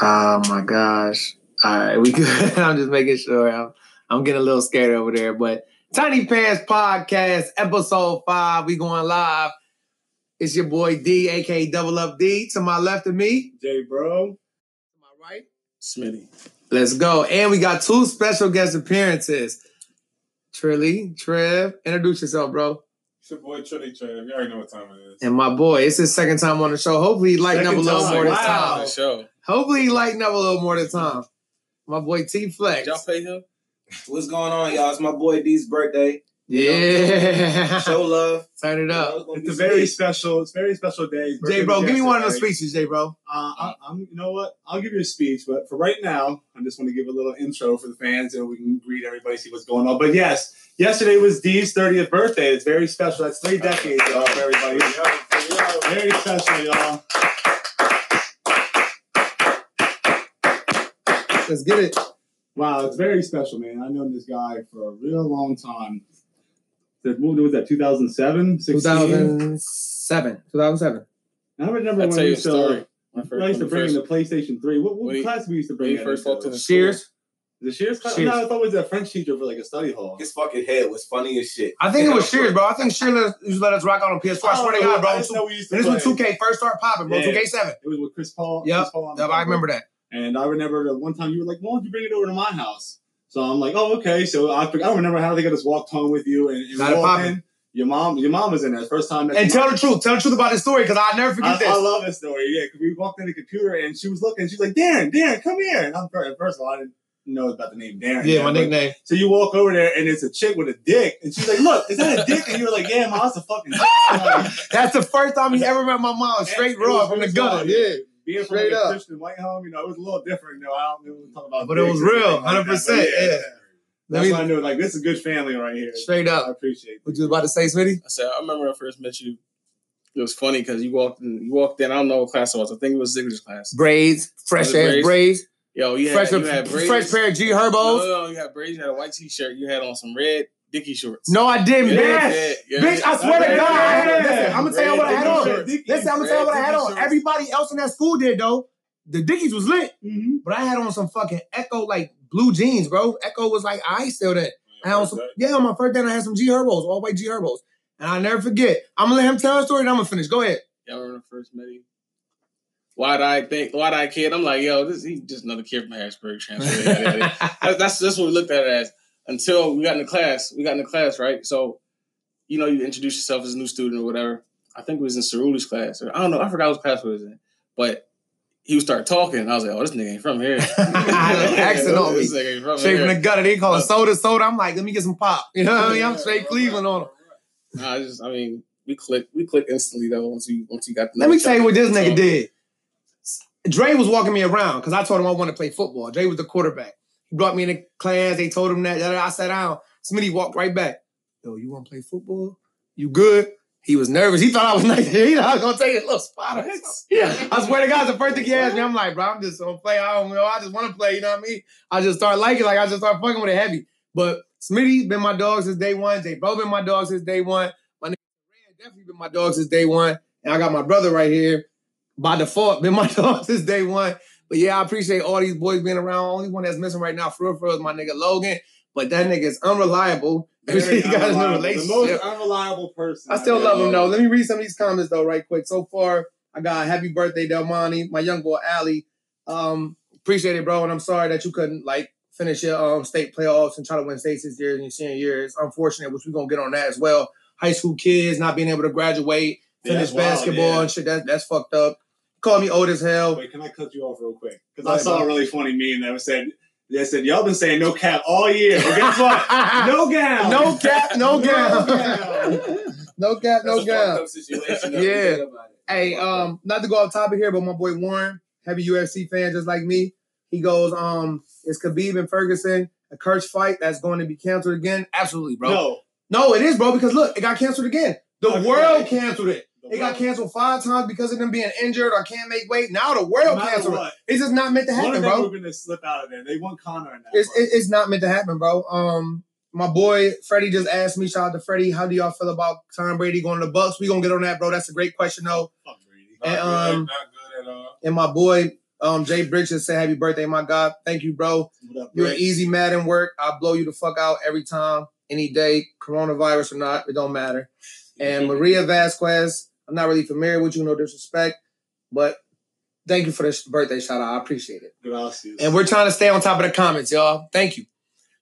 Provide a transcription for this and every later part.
Oh my gosh. All right, we good. I'm just making sure. I'm, I'm getting a little scared over there. But Tiny Pants Podcast, episode five. We going live. It's your boy D, aka Double Up D. To my left of me. J Bro. To my right. Smitty. Let's go. And we got two special guest appearances. Trilly, Trev, introduce yourself, bro. It's your boy Trilly Trev. You already know what time it is. And my boy, it's his second time on the show. Hopefully, he lighten up a little more this Wow. time. show. Hopefully, he lighten up a little more this time. My boy T Flex. Y'all pay him? What's going on, y'all? It's my boy D's birthday. Yeah. Show love. Turn it You know, up. it's It's be a very sweet. special, it's a very special day. His J Bro, give me one of those speeches, J Bro. Uh, I, I'm, you know what? I'll give you a speech, but for right now, I just want to give a little intro for the fans, and we can greet everybody, see what's going on. But yes, yesterday was D's 30th birthday. It's very special. That's three decades, y'all, for everybody. Very special, y'all. Let's get it. Wow, it's very special, man. I've known this guy for a real long time. That- What was that? 2007, 2007. 2007. I remember I'll when tell we you used to. story. My I used to bring in first, the PlayStation 3. What, what When class we used to bring he that first into? walked in the Cheers. The Shears class? Shears. No, I thought it was a French teacher for like a study hall. His fucking head was funny as shit. I think it was Shears, bro. I think Shears let us, used to let us rock out on PS4. I swear to. Oh, God, bro. I just know we used to This when play. 2K first started popping, bro. Yeah. 2K7. It was with Chris Paul. Yep. Chris Paul Yep, I remember that. And I remember the one time you were like, "Why don't you bring it over to my house?" So I'm like, "Oh, okay." So I, I don't remember how they got us walked home with you, and, and walked in. Your mom, your mom was in there. First time. And tell the truth. Tell the truth about this story because I'll never forget I, this. I love this story. Yeah, because we walked in the computer and she was looking. She's like, "Darren, Darren, come here." And I'm first of all, I didn't know about the name Darren. yeah, my nickname. So you walk over there and it's a chick with a dick, and she's like, "Look, is that a dick?" And you're like, "Yeah, mom, that's a fucking." dick." Like, That's the first time he ever met my mom. Straight raw from the gutter. Yeah. Being from Straight like a up. Christian white home, you know, it was a little different. You know, I don't really talk about, But it was or real, anything like that, 100%, but yeah. That's me- why I knew, like, this is a good family right here. Straight up. I appreciate it. What you was about to say, Smitty? I said, I remember when I first met you. It was funny because you walked in. You walked in. I don't know what class it was. I think it was Ziggler's class. Braids, fresh Was ass braids? braids, Yo, you had, fresh, you had braids. fresh pair of G No, Herbos. no, no, you had braids. You had a white T-shirt. You had on some red Dickie shorts. No, I didn't, Yeah, bitch. yeah, yeah. Bitch, I swear to God, I had, listen, I'm gonna tell you what I had Dickie on. shorts. Listen, I'm gonna tell you what I had Red on. Dickie Everybody else in that school did though. The Dickies was lit, Mm-hmm. but I had on some fucking Ecko like blue jeans, bro. Ecko was like I still that. I had on some, yeah, on my first day I had some G Herbos, all white G Herbos, and I never forget. I'm gonna let him tell a story, and I'm gonna finish. Go ahead. Y'all remember the first met him? Wide eyed think, wide eyed kid. I'm like, yo, this he just another kid from Harrisburg transfer. that's, that's that's what we looked at it as until we got in the class. We got in the class, right? So, you know, you introduce yourself as a new student or whatever. I think it was in Cerule's class, or I don't know. I forgot what class it was in, but he would start talking. And I was like, oh, this nigga ain't from here. Accent on me. This nigga from Straight from here. the gutter, they call it uh, soda soda. I'm like, let me get some pop. You know what I mean? I'm straight Cleveland on him. Nah, I just, I mean, we click, we click instantly though once you once you got. The Let me tell you what this nigga did. Dre was walking me around because I told him I want to play football. Dre was the quarterback. He brought me in the class. They told him that. I sat down. Smitty walked right back. Yo, you want to play football? You good? He was nervous. He thought I was nice. He thought I was gonna take a little spot. Yeah, I swear to God, the first thing he asked me, I'm like, bro, I'm just gonna play. I don't know. I just want to play. You know what I mean? I just start liking, like I just start fucking with it heavy. But Smitty has been my dog since day one. Jay Bro been my dog since day one. My nigga Red definitely been my dog since day one. And I got my brother right here. By default, been my dog since day one. But yeah, I appreciate all these boys being around. Only one that's missing right now, for real, for real, is my nigga Logan. But that nigga is unreliable. Very he got relationship. The most unreliable person. I still I've love him though. Let me read some of these comments though, right quick. So far, I got happy birthday, Delmonte, my young boy Ali. Um, appreciate it, bro. And I'm sorry that you couldn't like finish your um state playoffs and try to win states this year in your senior year. It's unfortunate, which we're gonna get on that as well. High school kids not being able to graduate, Yeah, finish wild, basketball yeah. and shit. That that's fucked up. Call me old as hell. Wait, can I cut you off real quick? Because I saw bro. a really funny meme that was said. They said y'all been saying no cap all year, but guess what? No gown. no cap, no No gown. gown. no cap, no That's gown. up situation. though. Yeah. Think about it. Hey, um, not to go off topic here, but my boy Warren, heavy UFC fan just like me. He goes, um, is Khabib and Ferguson a curse fight that's going to be canceled again? Absolutely, bro. No, No. it is, bro, because look, it got canceled again. The Okay. world canceled it. It got canceled five times because of them being injured or can't make weight. Now the world No canceled it. what, It's just not meant to One happen, of them bro. were to slip out of there. They want Conor in that. It's, it- it's not meant to happen, bro. Um, my boy Freddie just asked me, shout out to Freddie, how do y'all feel about Tom Brady going to the Bucks? We gonna get on that, bro. That's a great question, though. Fuck Brady. Not And, good, um, not good at all. And my boy Um, Jay Bridges said, "Happy birthday, my God! Thank you, bro. Up, You're Rick? easy mad in work. I blow you the fuck out every time, any day, coronavirus or not. It don't matter." And Maria Vasquez, I'm not really familiar with you, no disrespect, but thank you for this birthday shout out. I appreciate it. Gracias. And we're trying to stay on top of the comments, y'all. Thank you.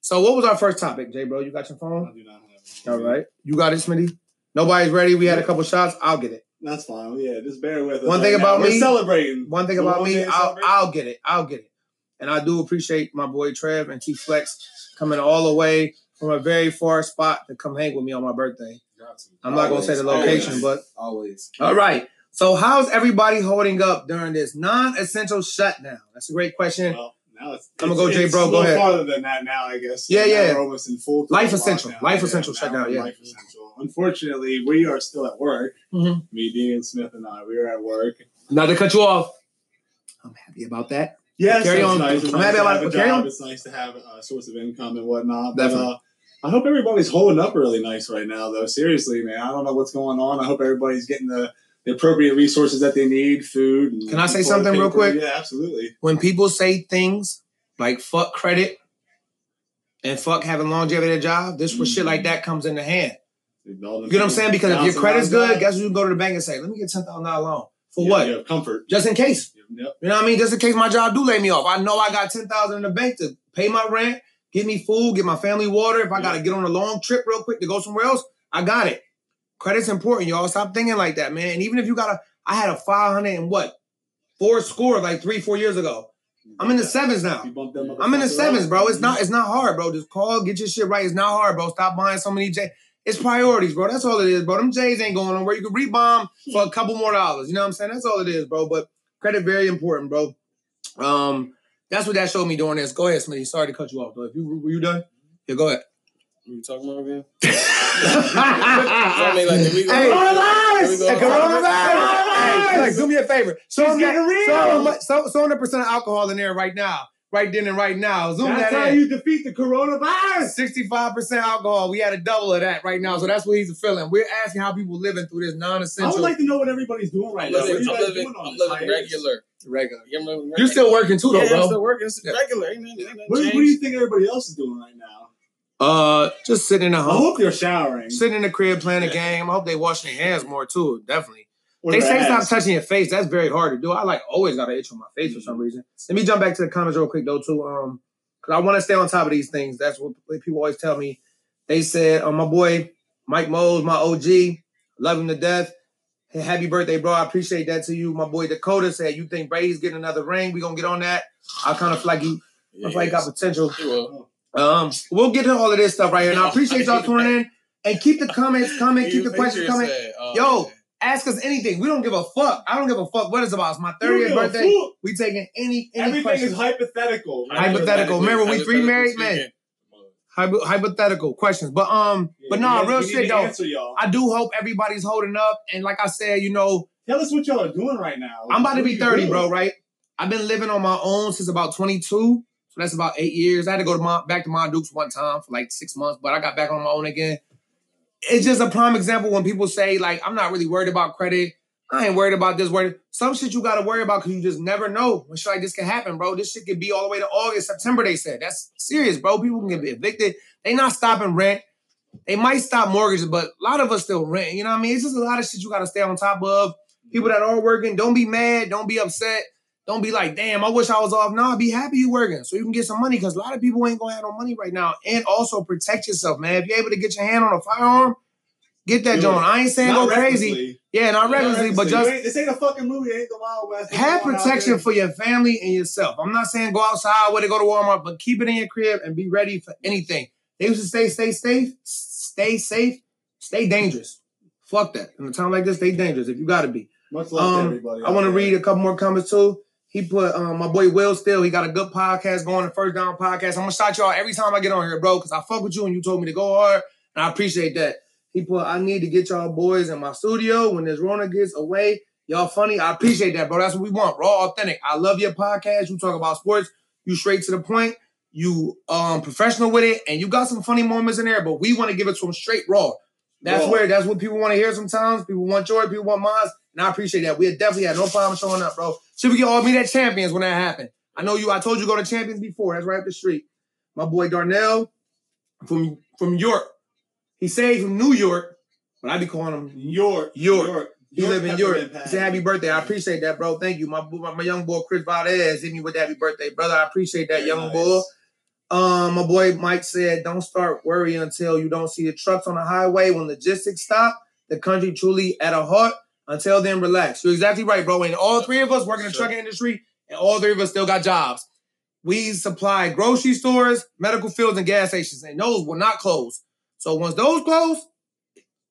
So, what was our first topic, Jay, bro? You got your phone? I do not have it. All right. You got it, Smitty? Nobody's ready. We had a couple shots. I'll get it. That's fine. Yeah, just bear with us. One right thing now. about We're me- celebrating. One thing So about me, I'll. I'll get it. I'll get it. And I do appreciate my boy Trev and T Flex coming all the way from a very far spot to come hang with me on my birthday. I'm not going to say the Always, location, but always. all right. So, how's everybody holding up during this non essential shutdown? That's a great question. Well, now it's, I'ma go, Jay, bro, a go little ahead. farther than that now, I guess. Yeah, Now yeah. We're almost in full Life essential. lockdown. Life Yeah, essential shutdown, yeah. Life essential. Unfortunately, we are still at work. Mhm. Me, Dean Smith, and I. We are at work. Not to cut you off. I'm happy about that. Yes, Carry it's on. nice. It's I'm nice happy to about have it. a Carry on. It's nice to have a source of income and whatnot. But, Definitely. uh, I hope everybody's holding up really nice right now, though. Seriously, man. I don't know what's going on. I hope everybody's getting the, the appropriate resources that they need, food. And Can I say something real quick? Yeah, absolutely. When people say things like fuck credit and fuck having longevity at a job, this where shit like mm-hmm. that comes into hand. You get what I'm saying? Because if your credit's good, guess what you can go to the bank and say, let me get ten thousand dollar loan. For yeah, what? Yeah, comfort. Just in case. Yep. You know what I mean? Just in case my job do lay me off. I know I got ten thousand in the bank to pay my rent, get me food, get my family water. If I gotta get on a long trip real quick to go somewhere else, I got it. Credit's important, y'all. Stop thinking like that, man. And even if you got a I had a five hundred and what? Four score like three, four years ago. I'm in the sevens now. You bump them I'm in the sevens, bro. It's not it's not hard, bro. Just call, get your shit right. It's not hard, bro. Stop buying so many J. It's priorities, bro. That's all it is, bro. Them J's ain't going nowhere. You can rebomb for a couple more dollars. You know what I'm saying? That's all it is, bro. But credit very important, bro. Um, that's what that showed me doing this. Go ahead, Smitty. Sorry to cut you off, though. If you were you done? Yeah, go ahead. What you talking about again? I mean, like, if we go- Hey, Here. Hey, coronavirus. Hey, Coronavirus. look, do me a favor. So, It's them that. getting real. Show them, what- show, show them the percent of alcohol in there right now. Right then and right now. Zoom That's that how in. you defeat the coronavirus. 65% alcohol. We had a double of that right now. So that's what he's feeling. We're asking how people living through this non-essential I would like to know what everybody's doing right I'm now. What are living, you I'm living, doing on I'm living hiatus? regular. regular. Yeah, I'm living You're still working too though, yeah, I'm bro. still working. It's regular. Ain't nothing- ain't What, what do you think everybody else is doing right now? Uh just sitting in the I hope they're showering. Sitting in the crib playing a game. I hope they washing their hands more too. Definitely. They say stop touching your face. That's very hard to do. I like always got an itch on my face for some reason. Let me jump back to the comments real quick though too. Um, cause I want to stay on top of these things. That's what people always tell me. They said, "Oh, my boy Mike Mose, my OG, love him to death. Hey, happy birthday, bro. I appreciate that to you. My boy Dakota said, "You think Brady's getting another ring? We gonna get on that." I kind of feel like he, I feel like got potential. Um, we'll get to all of this stuff right here. And I appreciate y'all tuning in and keep the comments coming, keep the questions coming. Oh, Yo. Ask us anything. We don't give a fuck. I don't give a fuck what it's about. It's my 30th birthday. fuck. We taking any any Everything questions. is hypothetical. man. Hypothetical. Remember, we three married men. Hypo- hypothetical questions. But um, Yeah, but we no, need- real shit to though. Answer y'all. I do hope everybody's holding up. And like I said, you know, Tell us what y'all are doing right now. I'm about to be 30, doing? bro, right? I've been living on my own since about 22. So that's about eight years. I had to go to my back to my Dukes one time for like six months, but I got back on my own again. It's just a prime example when people say, like, I'm not really worried about credit. I ain't worried about this worried. Some shit you gotta worry about because you just never know when shit like this can happen, bro. This shit could be all the way to August, September, they said. That's serious, bro. People can get evicted. They not stopping rent. They might stop mortgages, but a lot of us still rent. You know what I mean? It's just a lot of shit you gotta stay on top of. People that are working, don't be mad, don't be upset. Don't be like, damn, I wish I was off. Nah, be happy you working so you can get some money because a lot of people ain't gonna have no money right now. And also protect yourself, man. If you're able to get your hand on a firearm, get that it. I ain't saying go crazy. Yeah, not Not recklessly, but just ain't- this ain't a fucking movie. It ain't the Wild West. have Come on out protection for your family and yourself. I'm not saying go outside, where to go to Walmart, but keep it in your crib and be ready for anything. They used to say, stay safe, stay safe, stay dangerous. Fuck that. In a time like this, stay dangerous if you gotta be. Much love to Um, everybody. I want to read a couple more comments too. He put um, my boy Will still. He got a good podcast going, the First Down podcast. I'm gonna shout y'all every time I get on here, bro, because I fuck with you and you told me to go hard, and I appreciate that. He put, I need to get y'all boys in my studio when this Rona gets away. Y'all funny. I appreciate that, bro. That's what we want. Raw, authentic. I love your podcast. You talk about sports. You straight to the point. You um professional with it, and you got some funny moments in there. But we want to give it to them straight raw. That's Raw. where that's what people want to hear. Sometimes people want joy. People want minds. And I appreciate that. We definitely had no problem showing up, bro. Should we get all meet at champions when that happened? I know you. I told you go to champions before. That's right up the street. My boy Darnell from from York. He said he's from New York, but I be calling him York. York. He live in York. Peppermint He said happy birthday. I appreciate that, bro. Thank you. My my, my young boy Chris Valdez hit me with happy birthday, brother. I appreciate that, Very young nice. boy. Um, my boy Mike said, "Don't start worrying until you don't see the trucks on the highway. When logistics stop, the country truly at a halt. Until then, relax." You're exactly right, bro. And all three of us work in the Sure. trucking industry, and all three of us still got jobs. We supply grocery stores, medical fields, and gas stations, and those will not close. So once those close,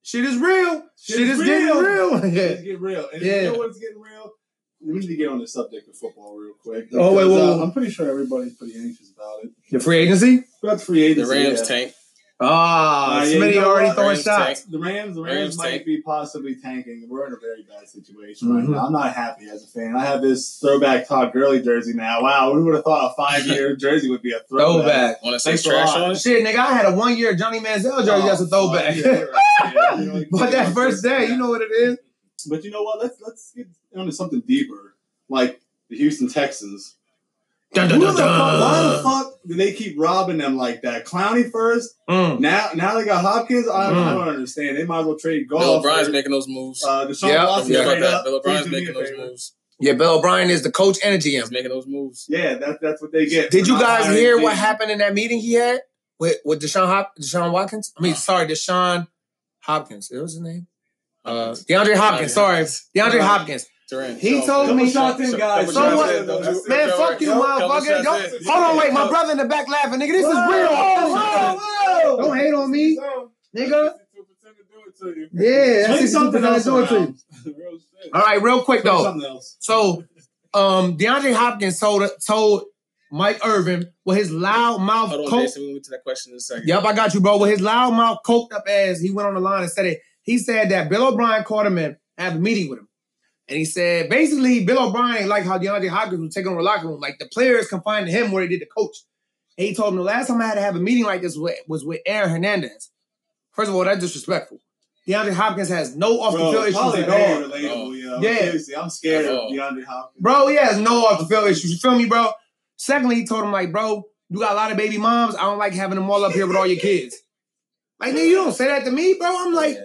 shit is real. Shit, is, getting real. yeah. Let's get real. And Yeah. you know what's getting real? We need to get on the subject of football real quick. Oh, wait, because, wait, uh. I'm pretty sure everybody's pretty anxious about it. The free agency. About the free The agency. Rams yeah. tank. Ah, Uh, yeah, Smitty you know already what? throwing Rams shots. The Rams, the Rams, Rams might tank. be possibly tanking. We're in a very bad situation right Mhm. now. I'm not happy as a fan. I have this throwback Todd Gurley jersey now. Wow, we would have thought a five year jersey would be a throwback. Throwback. Want to say a trash lot. on? Shit, nigga, I had a one year Johnny Manziel jersey. that's a throwback. Oh, yeah, right. Yeah, you know, but that first day, you know what it is. But you know what? Let's let's get onto something deeper, like the Houston Texans. Dun, Who dun, the fuck, why the fuck do they keep robbing them like that? Clowney first, Mm. now now they got Hopkins. I, I Mm. don't understand. They might as well trade Bill golf. O'Brien's or- making those moves. uh, Deshaun Yeah, Watson yeah. forget straight up. Bill O'Brien's Please do me making those favor. moves. Yeah, Bill O'Brien is the coach and the GM. He's making those moves. Yeah, that, that's what they get. Did you guys hear James. what happened in that meeting he had with with Deshaun Hop Deshaun Watkins? I mean, sorry, Deshaun Hopkins. What was his name? Uh, DeAndre Hopkins. Sorry, DeAndre Hopkins. Durant. He Show told me- Show- Couple shots in, show- guys. couple So what? in. Don't you- Man, don't fuck you, motherfucker. in. Don't, hold on, wait. My brother in the back laughing, nigga. This is real. Whoa, whoa. Don't hate on me, nigga. Yeah, that's something else to it. around. Real shit. All right, real quick though. So, um, DeAndre Hopkins told told Mike Irvin with his loud mouth Hold on, coke. Jason. We'll get to that question in a second. Yep, I got you, bro. With his loud mouth coked up ass, he went on the line and said it. He said that Bill O'Brien called him and had a meeting with him. And he said basically Bill O'Brien, like how DeAndre Hopkins was taking over the locker room, like the players confined to him where they did the coach. And he told him the last time I had to have a meeting like this was, was with Aaron Hernandez. First of all, that's disrespectful. DeAndre Hopkins has no off the Bro, field issues probably at all. relatable, oh. yo. Yeah. Seriously, I'm scared Oh. of DeAndre Hopkins. Bro, he has no off the field issues. You feel me, bro? Secondly, he told him, like, bro, you got a lot of baby moms. I don't like having them all up here with all your kids. Like, nigga, you don't say that to me, bro. I'm like,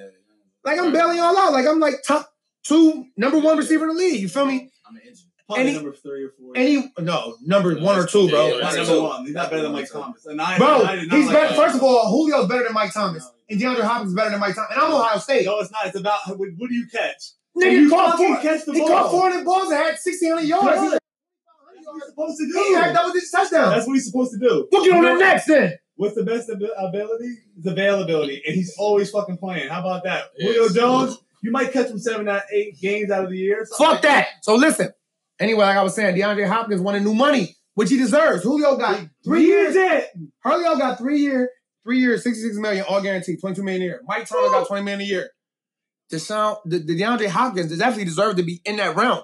like I'm bailing y'all out. Like I'm like top two, number one receiver in the league. You feel me? I'm an engine. Probably Any- number three or four. Any no, number one or two, bro. Yeah, Not that's number one. He's not better than Mike Thomas. And I, Bro, I he's like better. that. First of all, Julio's better than Mike Thomas, and DeAndre Hopkins is better than Mike Thomas. And I'm Ohio State. No, it's not. It's about what, what do you catch? Nigga, you caught four, catch the he ball. caught 400 balls and had 1,600 yards. Good. He- That's what he's supposed to do. He had do. double digit touchdowns. That's what he's supposed to do. Book it on the next then. What's the best ability? It's availability, and he's always fucking playing. How about that? Yes. Julio Jones, you might catch him seven out of eight games out of the year. Fuck like that. So listen. Anyway, like I was saying, DeAndre Hopkins wanted new money, which he deserves. Julio got three years. it. Julio got three year, three years, 66 million, all guaranteed, 22 million a year. Mike Thomas got 20 million a year. Deshaun, the, the DeAndre Hopkins does actually deserve to be in that round.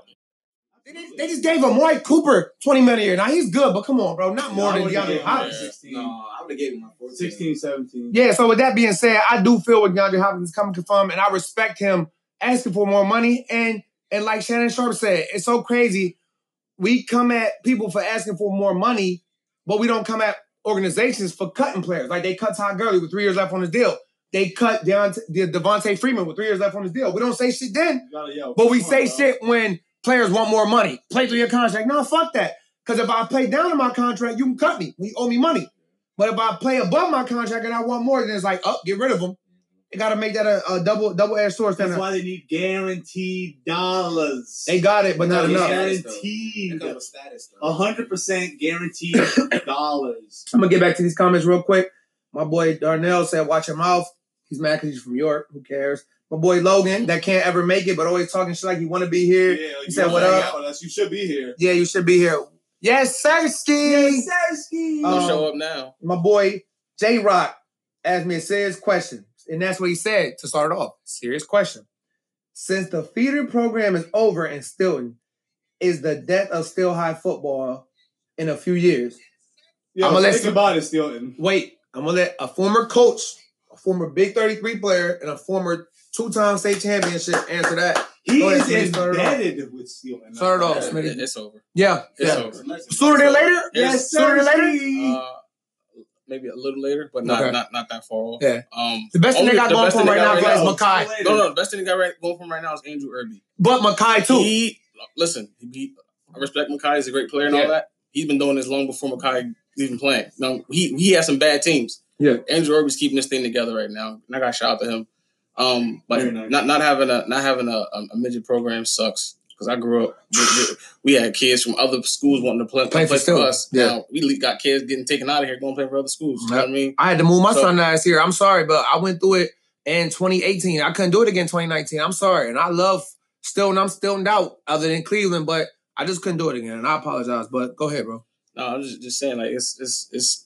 They, just- they just gave Amari Cooper 20 million a year. Now he's good, but come on, bro. Not more than DeAndre Hopkins. 16, No, I would have gave him my 14. 16, 17. Yeah, so with that being said, I do feel what DeAndre Hopkins is coming from, and I respect him asking for more money. And and like Shannon Sharpe said, it's so crazy. We come at people for asking for more money, but we don't come at organizations for cutting players. Like they cut Todd Gurley with three years left on his deal. They cut Deont- De- Devonta Freeman with three years left on his deal. We don't say shit then, You gotta, yo, but we come on, say shit when players want more money. Play through your contract. No, fuck that. Because if I play down to my contract, you can cut me. You owe me money. But if I play above my contract and I want more, then it's like, oh, get rid of them. You got to make that a, a double double edged sword. That's Stand why they need guaranteed dollars. They got it, but not Yeah. enough. guaranteed. That comes with status. A hundred percent guaranteed dollars. I'm gonna get back to these comments real quick. My boy Darnell said, "Watch your mouth." He's mad because he's from York. Who cares? My boy Logan, that can't ever make it, but always talking shit like he want to be here. Yeah, He said, "What up?" us. You should be here. Yeah, you should be here. Yes, Sirski. Sersky. Um, Don't show up now. my boy J Rock asked me a serious question, and that's what he said to start it off. Serious question. Since the feeder program is over in Steelton, is the death of Steel-High football in a few years? Yo, I'ma let think you- about it, Steelton. Wait, I'm gonna let a former coach, a former Big 33 player, and a former two-time state championship answer that. He Go ahead, is Smitty, start it off. embedded with Steel. and Start it off, Yeah, Smitty. It's over. Yeah, It's yeah. over. Sooner than later. Yes, Sooner than later. Uh, maybe a little later, but not Okay. not not that far off. Yeah. Um, The best thing only- they got the going best for thing him they right now got is now- Makai. No, no, the best thing they got right, going from right now is Andrew Irby. But Makai too. He listen. He, he, I respect Makai. He's a great player and Yeah. all that. He's been doing this long before Makai even playing. Now he he has some bad teams. Yeah. Andrew Irby's keeping this thing together right now, and I got shout out to him. Um, but nice. not not having a not having a, a midget program sucks because I grew up. We, we- we had kids from other schools wanting to play, Play play, for for us. Yeah. Now we got kids getting taken out of here going play for other schools. You know what I mean? I had to move my So- son last year. I'm sorry, but I went through it in 2018. I couldn't do it again in 2019. I'm sorry. And I love still, and I'm still in doubt other than Cleveland, but I just couldn't do it again. And I apologize. But go ahead, bro. No, I'm just, just saying like it's it's it's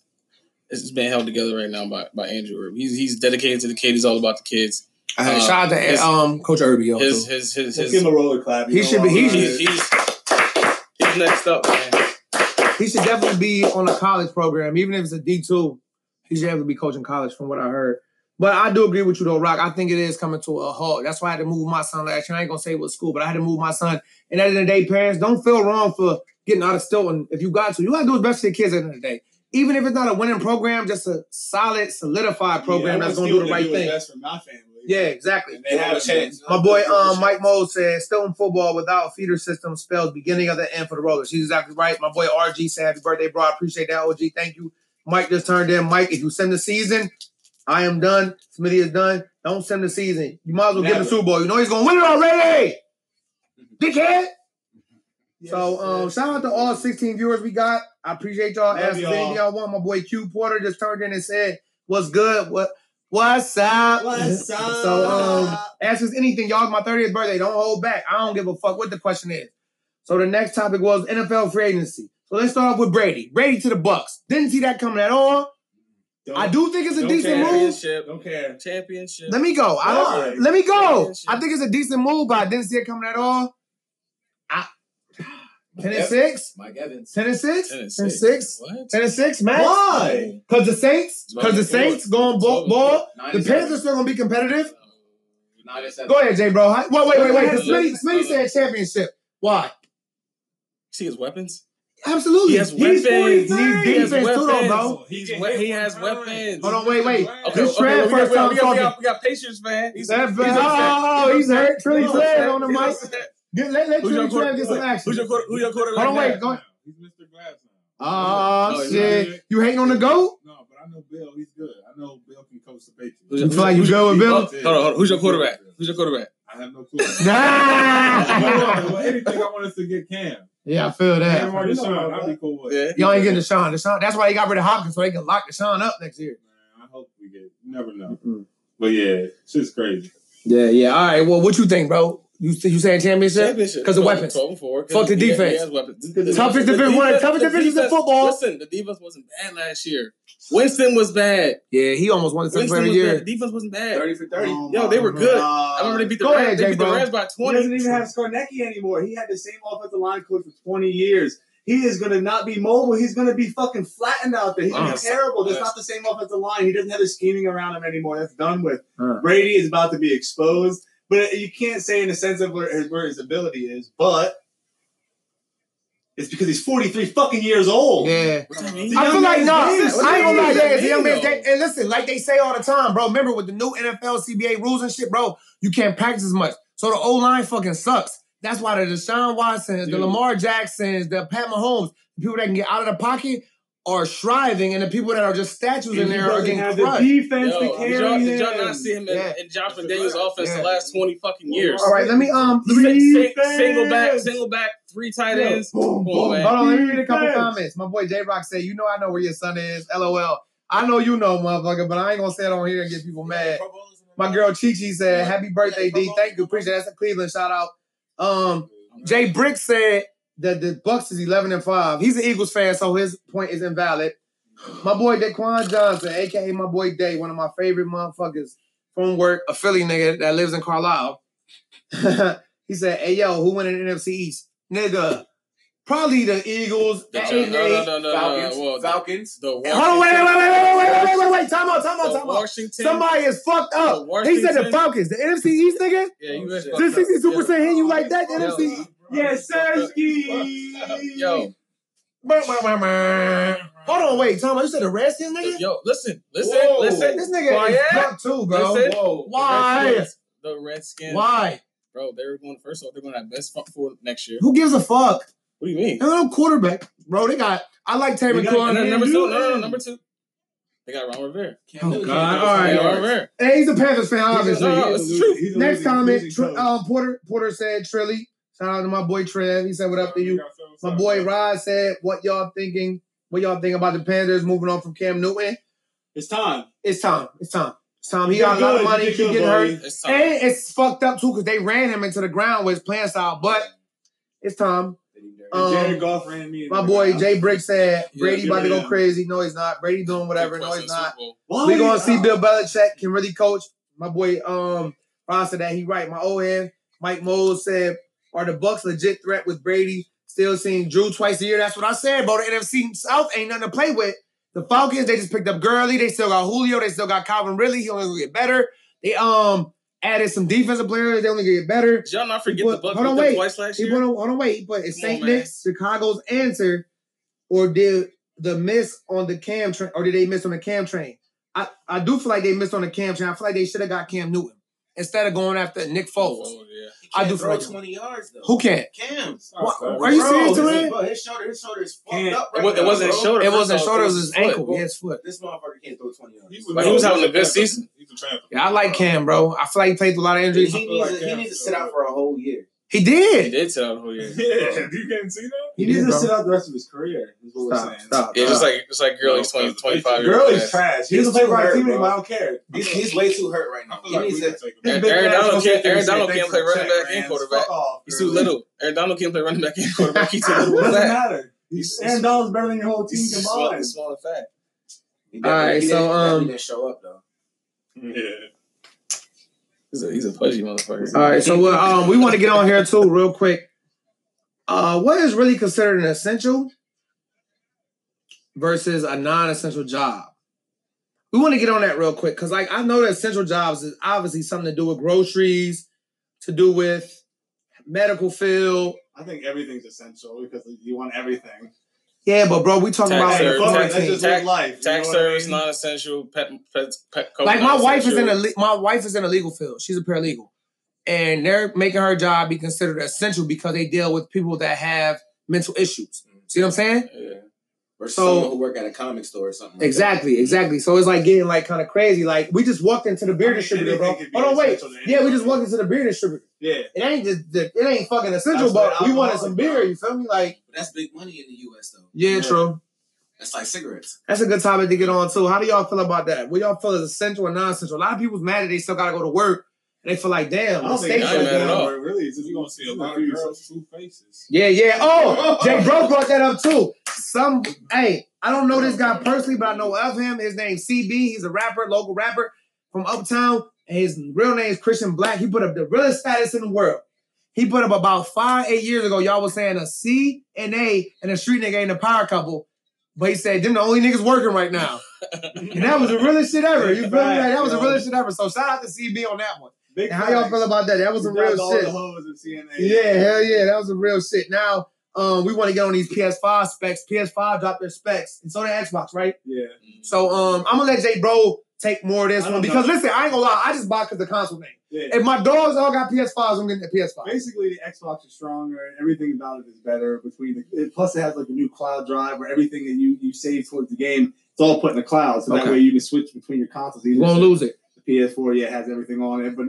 it's being held together right now by, by Andrew Irby. He's he's dedicated to the kid. He's all about the kids. Uh, Uh, shout out to his- um, Coach Irby. yo, His too. his his his. give him a roller clap. He should be- he He's, he's he's next up, man. He should definitely be on a college program, even if it's a D2. He should definitely be coaching college, from what I heard. But I do agree with you, though, Rock. I think it is coming to a halt. That's why I had to move my son last year. I ain't gonna say what school, but I had to move my son. And at the end of the day, parents, don't feel wrong for getting out of Steelton if you got to. You gotta do the best for your kids at the end of the day. Even if it's not a winning program, just a solid, solidified program Yeah, that's gonna do the right what's thing. Best for my family. Yeah, exactly. And they have a chance. My boy um, Mike Moe said, still in football without feeder system spells beginning of the end for the Rollers. He's exactly right. My boy RG said, happy birthday, bro. I appreciate that, OG. Thank you. Mike just turned in. Mike, if you send the season, I am done. Smitty is done. Don't send the season. You might as well give him Never. the Super Bowl. You know he's going to win it already. Dickhead. Yes, So um, yes. shout out to all 16 viewers we got. I appreciate y'all. Love Ask y'all. y'all want. My boy Q Porter just turned in and said, "What's good? What what's up? What's up? So um, ask us anything, y'all. My 30th birthday. Don't hold back. I don't give a fuck what the question is. So the next topic was NFL free agency. So let's start off with Brady. Brady to the Bucks. Didn't see that coming at all. Don't- I do think it's a don't decent care. move. Championship, Don't care. championship. Let me go. I don't. Let me go. I think it's a decent move, but I didn't see it coming at all. Ten and Evans. six. Mike Evans. Ten and six. Ten and six. six. What? Ten and six, man. Why? Because the Saints. Because the Saints going ball. ball. The. Panthers still gonna be competitive. Nine and seven. Go ahead, Jay, bro. Wait, wait, wait, wait. Smitty, Smitty said championship. Why? See his weapons. Absolutely. He has He's weapons. 43. He He has defense too, though, bro. He's he has weapons. Hold on, wait, wait. Okay, This okay, first we got- time we got- we got- We got patience, man. He's That he's oh, he's hurt. Trilly He's on the mic. Upset. Get, let let Who's your Trilly get some action. Who's your quarter? Who's your quarterback? Hold on, wait. Go ahead. He's Mr. Glass now. Oh, Oh, shit. You hating on the GOAT? No, but I know Bill. He's good. I know Bill can coach the Patriots. You your- feel like you who's your- good with Bill? Hold on, hold on. Who's your quarterback? Who's your quarterback? I have no clue. Nah. well, anything, I want us to get Cam. Yeah, I feel Cam that. or Deshaun, I'll be cool with. Yeah. Y'all ain't getting Deshaun. Deshaun. That's why he got rid of Hopkins so they can lock Deshaun up next year. Man, I hope we get. You never know. Mm. But yeah, shit's crazy. Yeah, yeah. All right. Well, what you think, bro? You you saying championship? Because of 12 weapons. 12 and 4. 'cause Fuck the he- he defense. has weapons. Toughest defense- one of the toughest the in football. Listen, the defense wasn't bad last year. Winston was bad. Yeah, he almost won the second Winston player of was the year. bad. The defense wasn't bad. 30 for 30. Oh Yo, they were good. God. I remember they beat the Go Rams. ahead, they Jay, beat the bro. Rams by He 20. doesn't even have Scarnecchia anymore. He had the same offensive line coach for 20 years. He is going to not be mobile. He's going to be fucking flattened out there. He's going to Uh, be terrible. That's yes. not the same offensive line. He doesn't have the scheming around him anymore. That's done with. Uh. Brady is about to be exposed. But you can't say in a sense of where his, where his ability is, but it's because he's 43 fucking years old. Yeah. What do you mean? I feel like no, I Young ain't gonna lie, game. yeah, it's a young What man's game. And listen, like they say all the time, bro. Remember with the new NFL CBA rules and shit, bro, you can't practice as much. So the O line fucking sucks. That's why the Deshaun Watsons, the Lamar Jacksons, the Pat Mahomes, the people that can get out of the pocket are striving, and the people that are just statues in And he there are getting have the crushed. defense Yo, to did, carry y'all, him. did y'all not see him in, Yeah. in Josh McDaniels' offense Yeah. the last 20 fucking years? All right, let me um. Sing- Three sing- single back, single back, three tight Yeah. ends. Boom, boom. Hold on, let me read a couple Defense. comments. My boy J Rock said, "You know, I know where your son is." LOL. I know you know, motherfucker, but I ain't gonna say it on here and get people mad. My girl Chi Chi said, "Happy birthday, D. Thank you, appreciate it. That's a Cleveland shout out." Um, Jay Brick said that the Bucks is eleven and five. He's an Eagles fan, so his point is invalid. My boy Daquan Johnson, aka my boy Day, one of my favorite motherfuckers from work, a Philly nigga that lives in Carlisle. he said, "Hey yo, who win in the NFC East, nigga?" Probably the Eagles. The at no, eight and eight. no, no, no, no, Falcons. no. Well, the, Falcons. the Hold on, wait, wait, wait, wait, wait, wait, wait, wait, wait, Time out, time out, The time out. Washington. Somebody is fucked up. The He said the Washington- Falcons, the NFC East nigga. Yeah, you guys. This 62 percent hitting you like that. The Yo. NFC. Yes, sir. Yo. Hold on, wait, Tom. You said the Redskins, nigga. yo, listen, listen, Whoa. listen. This nigga Quiet. is fucked too, bro. Listen. Whoa. Why? The Redskins. Why? Bro, they're going first off. They're going to have best front four next year. Who gives a fuck? What do you mean? They're no quarterback, bro. They got. I like Terry They McLaurin. And then number two, no, no, no, number two. They got Ron Rivera. Oh, Newton God. can't All right. They got throw Ron Rivera. Hey, he's a Panthers fan, obviously. No, no, it's the truth. He's a Next comment, Tr- coach. um, Porter Porter said Trilly. Shout out to my boy Trev. He said, "What up to you?" My boy Rod said, "What y'all thinking? What y'all think about the Panthers moving on from Cam Newton? It's time. It's time. It's time. It's time. He You're got a lot of money. He did keep getting hurt, It's time. and it's fucked up too because they ran him into the ground with his playing style. But it's time. And Um, Jared Goff ran me. My boy ground. Jay Brick said Yeah, Brady about to yeah. go crazy. No, he's not. Brady doing whatever. No, he's not. Why? We gonna see. Bill Belichick can really coach. My boy um Ron said that he right. My old head Mike Moles said, "Are the Bucks legit threat with Brady? Still seeing Drew twice a year? That's what I said, bro. The NFC South ain't nothing to play with. The Falcons they just picked up Gurley. They still got Julio. They still got Calvin Ridley. He only gonna get better. They um added some defensive players. They only gonna get better. Did y'all not forget He the Bucks hold on, wait. twice last year? put hold on, wait. But is Come on, Saint man. Nick's Chicago's answer, or did the miss on the Cam train, or did they miss on the Cam train? I, I do feel like they missed on the Cam train. I feel like they should have got Cam Newton instead of going after Nick Foles. Oh, yeah. I do throw 20 yards though. Who can't? Cam? What- are you Bro, serious, his- Durant? bro, His shoulder, his shoulder is fucked Can't- up It right it now, wasn't bro. shoulder. It wasn't First off, shoulder, it was his was foot. ankle. Yeah, his foot. This motherfucker can't throw 20 yards. But he was having a good season. He's a champion. Yeah, I like Cam, bro. I feel like he played through a lot of injuries. he feel like needs to, he needs to sit out for a whole year. He did. He did. did tell the whole year. Yeah, you can't see that? He He needs did, to sit out the rest of his career. Is what Stop, we're saying. stop. Yeah, just like just like Gurley's No, 20, because 25 years Gurley's old. trash. He He's doesn't play for our team anymore. I don't care. He's, he's way too hurt right now. He like needs to. take him His Aaron Donald ass gonna can't- Aaron Donald can't play running back and quarterback. He's too little. Aaron Donald can't play running back and quarterback. He's too little doesn't matter. He's- Aaron Donald's better than your whole team He's small, combined. he's small and fat. He All right, definitely- he so, didn't- um, he didn't show up though. Yeah. He's a, he's a pudgy motherfucker. All right, so uh, um, we want to get on here too, real quick. Uh, what is really considered an essential versus a non-essential job? We want to get on that real quick because, like, I know that essential jobs is obviously something to do with groceries, to do with medical field. I think everything's essential because you want everything. Yeah, but bro, we talking Tax about Hey, service, fuck it, tax- let's just tax- life. Tax know what I service mean? non-essential. Pet, pet, pet like my wife is in a my wife is in a legal field. She's a paralegal, and they're making her job be considered essential because they deal with people that have mental issues. See what I'm saying? Yeah. Versus So- someone who work at a comic store or something. like Exactly, exactly. So it's like getting like kind of crazy. Like we just walked into the beer I mean, distributor, bro. anything could be Hold on, wait. Yeah, we just walked into the beer distributor. Yeah. It ain't just the, it ain't fucking essential, That's but we wanted some beer. You feel me? Like But that's big money in the U.S. though. yeah, Yeah. true. That's like cigarettes. That's a good topic to get on too. How do y'all feel about that? What y'all feel is essential or non-essential? A lot of people's mad that they still gotta go to work, and they feel like, damn, I the don't think state's I ain't at all. Really, is just You're going to see a it's lot of food. girls' true faces. Yeah, yeah. Oh, Jay Bro brought that up too. Some, hey, I don't know this guy personally, but I know of him. His name's CB. He's a rapper, local rapper from Uptown. And his real name is Christian Black. He put up the realest status in the world. He put up about five, eight years ago. Y'all was saying a C and A and a street nigga ain't a power couple. But he said them the only niggas working right now. And that was the realest shit ever. You feel me? Like, that was the realest shit ever. So shout out to CB on that one. Big And how y'all feel about that? That was some real shit. The hoes of CNA. Yeah, hell yeah, that was a real shit. Now, um, we want to get on these PS5 specs. PS5 dropped their specs, and so did Xbox, right? Yeah. So, um, I'm gonna let Jay Bro take more of this one because know. listen, I ain't gonna lie, I just bought because the console name. Yeah. If my dogs all got PS5s, I'm getting the PS5. Basically, the Xbox is stronger. and Everything about it is better. Between the, it, plus, it has like a new cloud drive where everything that you, you save towards the game, it's all put in the cloud. So Okay. that way you can switch between your consoles. You won't lose it. The PS4, yeah, has everything on it. But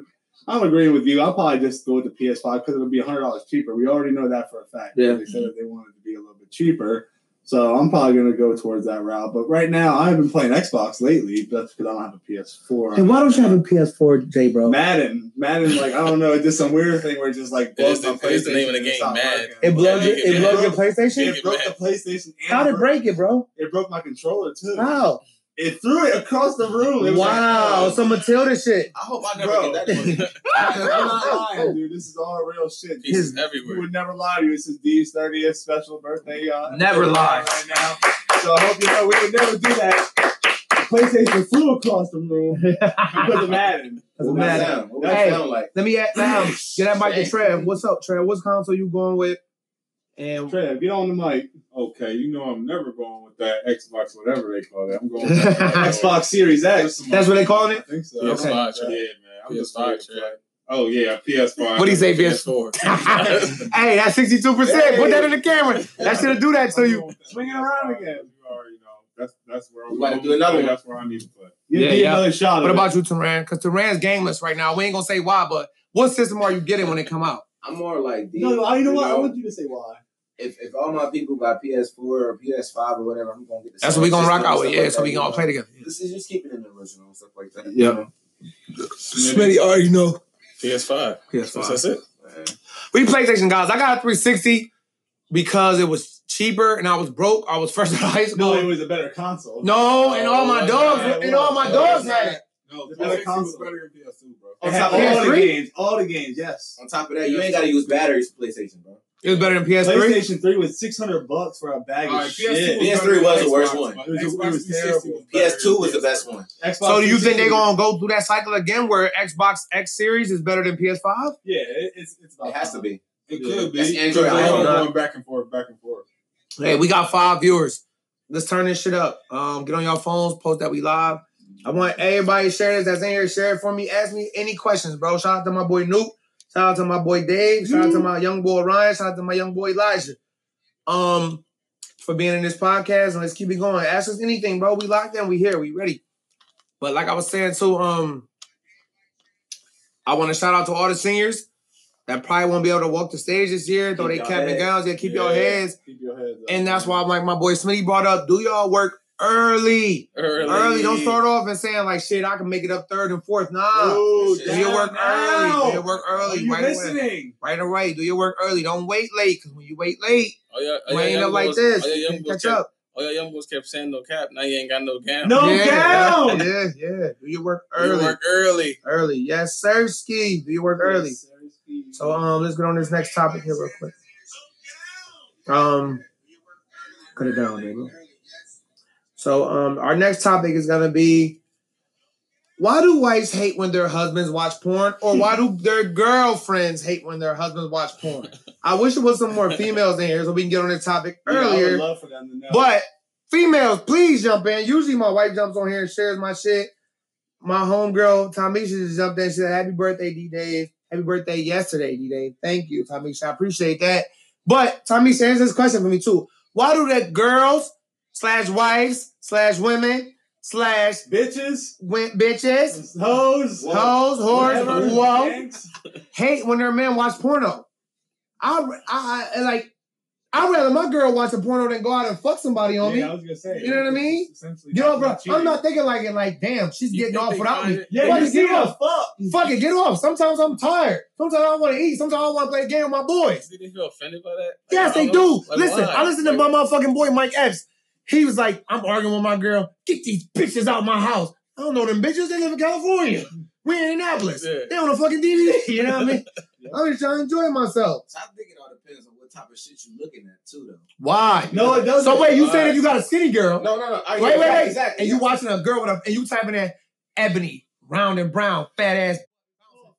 I'm agreeing with you. I'll probably just go with the PS5 because it'll be hundred dollars cheaper. We already know that for a fact. Yeah. They said that they wanted to be a little bit cheaper. So I'm probably gonna go towards that route. But right now, I've been playing Xbox lately. That's because I don't have a PS4. And why don't you have a PS4, Jay Bro? Madden, Madden, like I don't know, it did some weird thing where it just like It is broke the- my it is the name of the PlayStation and game, stopped Mad. working. It blows Yeah, your, it yeah, blows your PlayStation. It broke the PlayStation. and How did it broke- break it, bro? It broke my controller too. How? It threw it across the room. It Wow, like, some Matilda shit. I hope I never Bro. get that money. I'm not lying, dude. This is all real shit. Pieces We everywhere. would never lie to you. This is Dee's 30th special birthday. Uh, Never lie. Right now. So I hope you know we would never do that. PlayStation flew across the room because of Madden. That's What mad. that sound? What Hey. sound like? Let me ask now. Get that mic to Trev. What's up, Trev? What's console you going with? And Trev, get on the mic. Okay, you know I'm never going with that Xbox, whatever they call it. I'm going with that. Xbox Series X. that's what they calling I it. think so. PS5, Yeah, man. I'm just PS5, waiting for that. Oh yeah, PS5. What do you say, PS? PS4. hey, that's sixty two percent. Put that in the camera. That should do that to you. Swing it around again. You already know. That's that's where I'm We gotta do another one. That's where I need to play. You Yeah, need yeah. another shot. What of about you, Teran? Because Teran's gameless right now. We ain't gonna say why, but what system are you getting when it come out? I'm more like it? D. No, no, you know what? I know, want you to say why. If, if all my people got PS4 or PS5 or whatever, I'm gonna get the That's what we gonna rock out with. Yeah, like so that, we you gonna know. play together. This is just keeping it in the original and stuff like that. Yeah. You know? Smitty already know. PS5. PS5. That's it. Man. We PlayStation guys. I got a 360 because it was cheaper and I was broke. I was fresh out of high school. No, it was a better console. No, and all my Oh, dogs, yeah, and all my dogs had it. No, The better PS6 console. better than PS2, bro. It On had top all the games. All the games, yes. On top of that, you ain't gotta use batteries for PlayStation, bro. It was better than PS3. PlayStation 3 was 600 bucks for a bag All of right, shit. PS2 PS3 was the Xbox, worst one. It was- it was terrible. PS2 was the best one. Xbox So do you think they're gonna go through that cycle again where Xbox X Series is better than PS5? Yeah, it, it's, it's about It has to be. It Yeah. could be. That's Because Android. I all going back and forth, back and forth. Hey, we got five viewers. Let's turn this shit up. Um, get on your phones, post that we live. I want everybody to share this that's in here. Share it for me. Ask me any questions, bro. Shout out to my boy Nuke. Shout out to my boy Dave. Shout out to my young boy Ryan. Shout out to my young boy Elijah. Um, for being in this podcast and let's keep it going. Ask us anything, bro. We locked in. We here. We ready. But like I was saying too, um, I want to shout out to all the seniors that probably won't be able to walk the stage this year, though Keep they your cap and gowns. Yeah, keep your Yeah. heads. Keep your heads up. And that's why I'm like my boy Smitty brought up, do y'all work early? Early. Early. Don't start off and saying like shit, I can make it up third and fourth. Nah. Ooh, Do do your work early. Do your work Are early. you Right away. listening? Right away. Do your work early. Don't wait late. Cause when you wait late, Oh, yeah. Oh, you yeah, ain't up like this. Oh, yeah, You young can't boys catch kept, up. oh, yeah, young boys kept saying no cap. Now you ain't got no gown. No yeah, gown. Yeah, yeah. Do your work early. work early. Early. Yes, sir. Ski. Do your work early. Yes, sir. So um, let's get on this next topic here real quick. Um, cut it down, nigga. So um, our next topic is gonna be why do wives hate when their husbands watch porn, or why do their girlfriends hate when their husbands watch porn? I wish there was some more females in here so we can get on this topic Yeah, earlier. them to. But females, please jump in. Usually my wife jumps on here and shares my shit. My homegirl, Tamisha, just jumped in. She said, Happy birthday, D Dave. Happy birthday yesterday, D Dave. Thank you, Tamisha. I appreciate that. But Tamisha, answer this question for me too. Why do the girls slash wives slash women slash bitches, win- bitches, hoes, hoes, whores, whatever, whoa, gangs. hate when their men watch porno? I, I, I like, I'd rather my girl watch a porno than go out and fuck somebody on me. Yeah, I was gonna say. You know what I mean? Essentially, You know, bro, cheating. I'm not thinking like it. Like, damn, she's You getting off without me. it- Yeah, Fuck you it, get off. fuck. Fuck it, get off. Sometimes I'm tired. Sometimes I want to eat. Sometimes I want to play a game with my boys. Did they feel offended by that? Like, Yes, they don't do. know. Like, Listen, why? I listen to Like, my motherfucking boy Mike Epps. He was like, I'm arguing with my girl. Get these bitches out my house. I don't know them bitches. They live in California. We in Indianapolis. Yeah. They on a fucking DVD. You know what I mean? I'm just trying to enjoy myself. So I think it all depends on what type of shit you're looking at too, though. Why? No, it doesn't. So wait, you Why? saying if you got a skinny girl, No, no, no. I, Wait, wait, yeah, wait. Exactly. and you watching a girl with a, and you typing in ebony, round and brown, fat ass.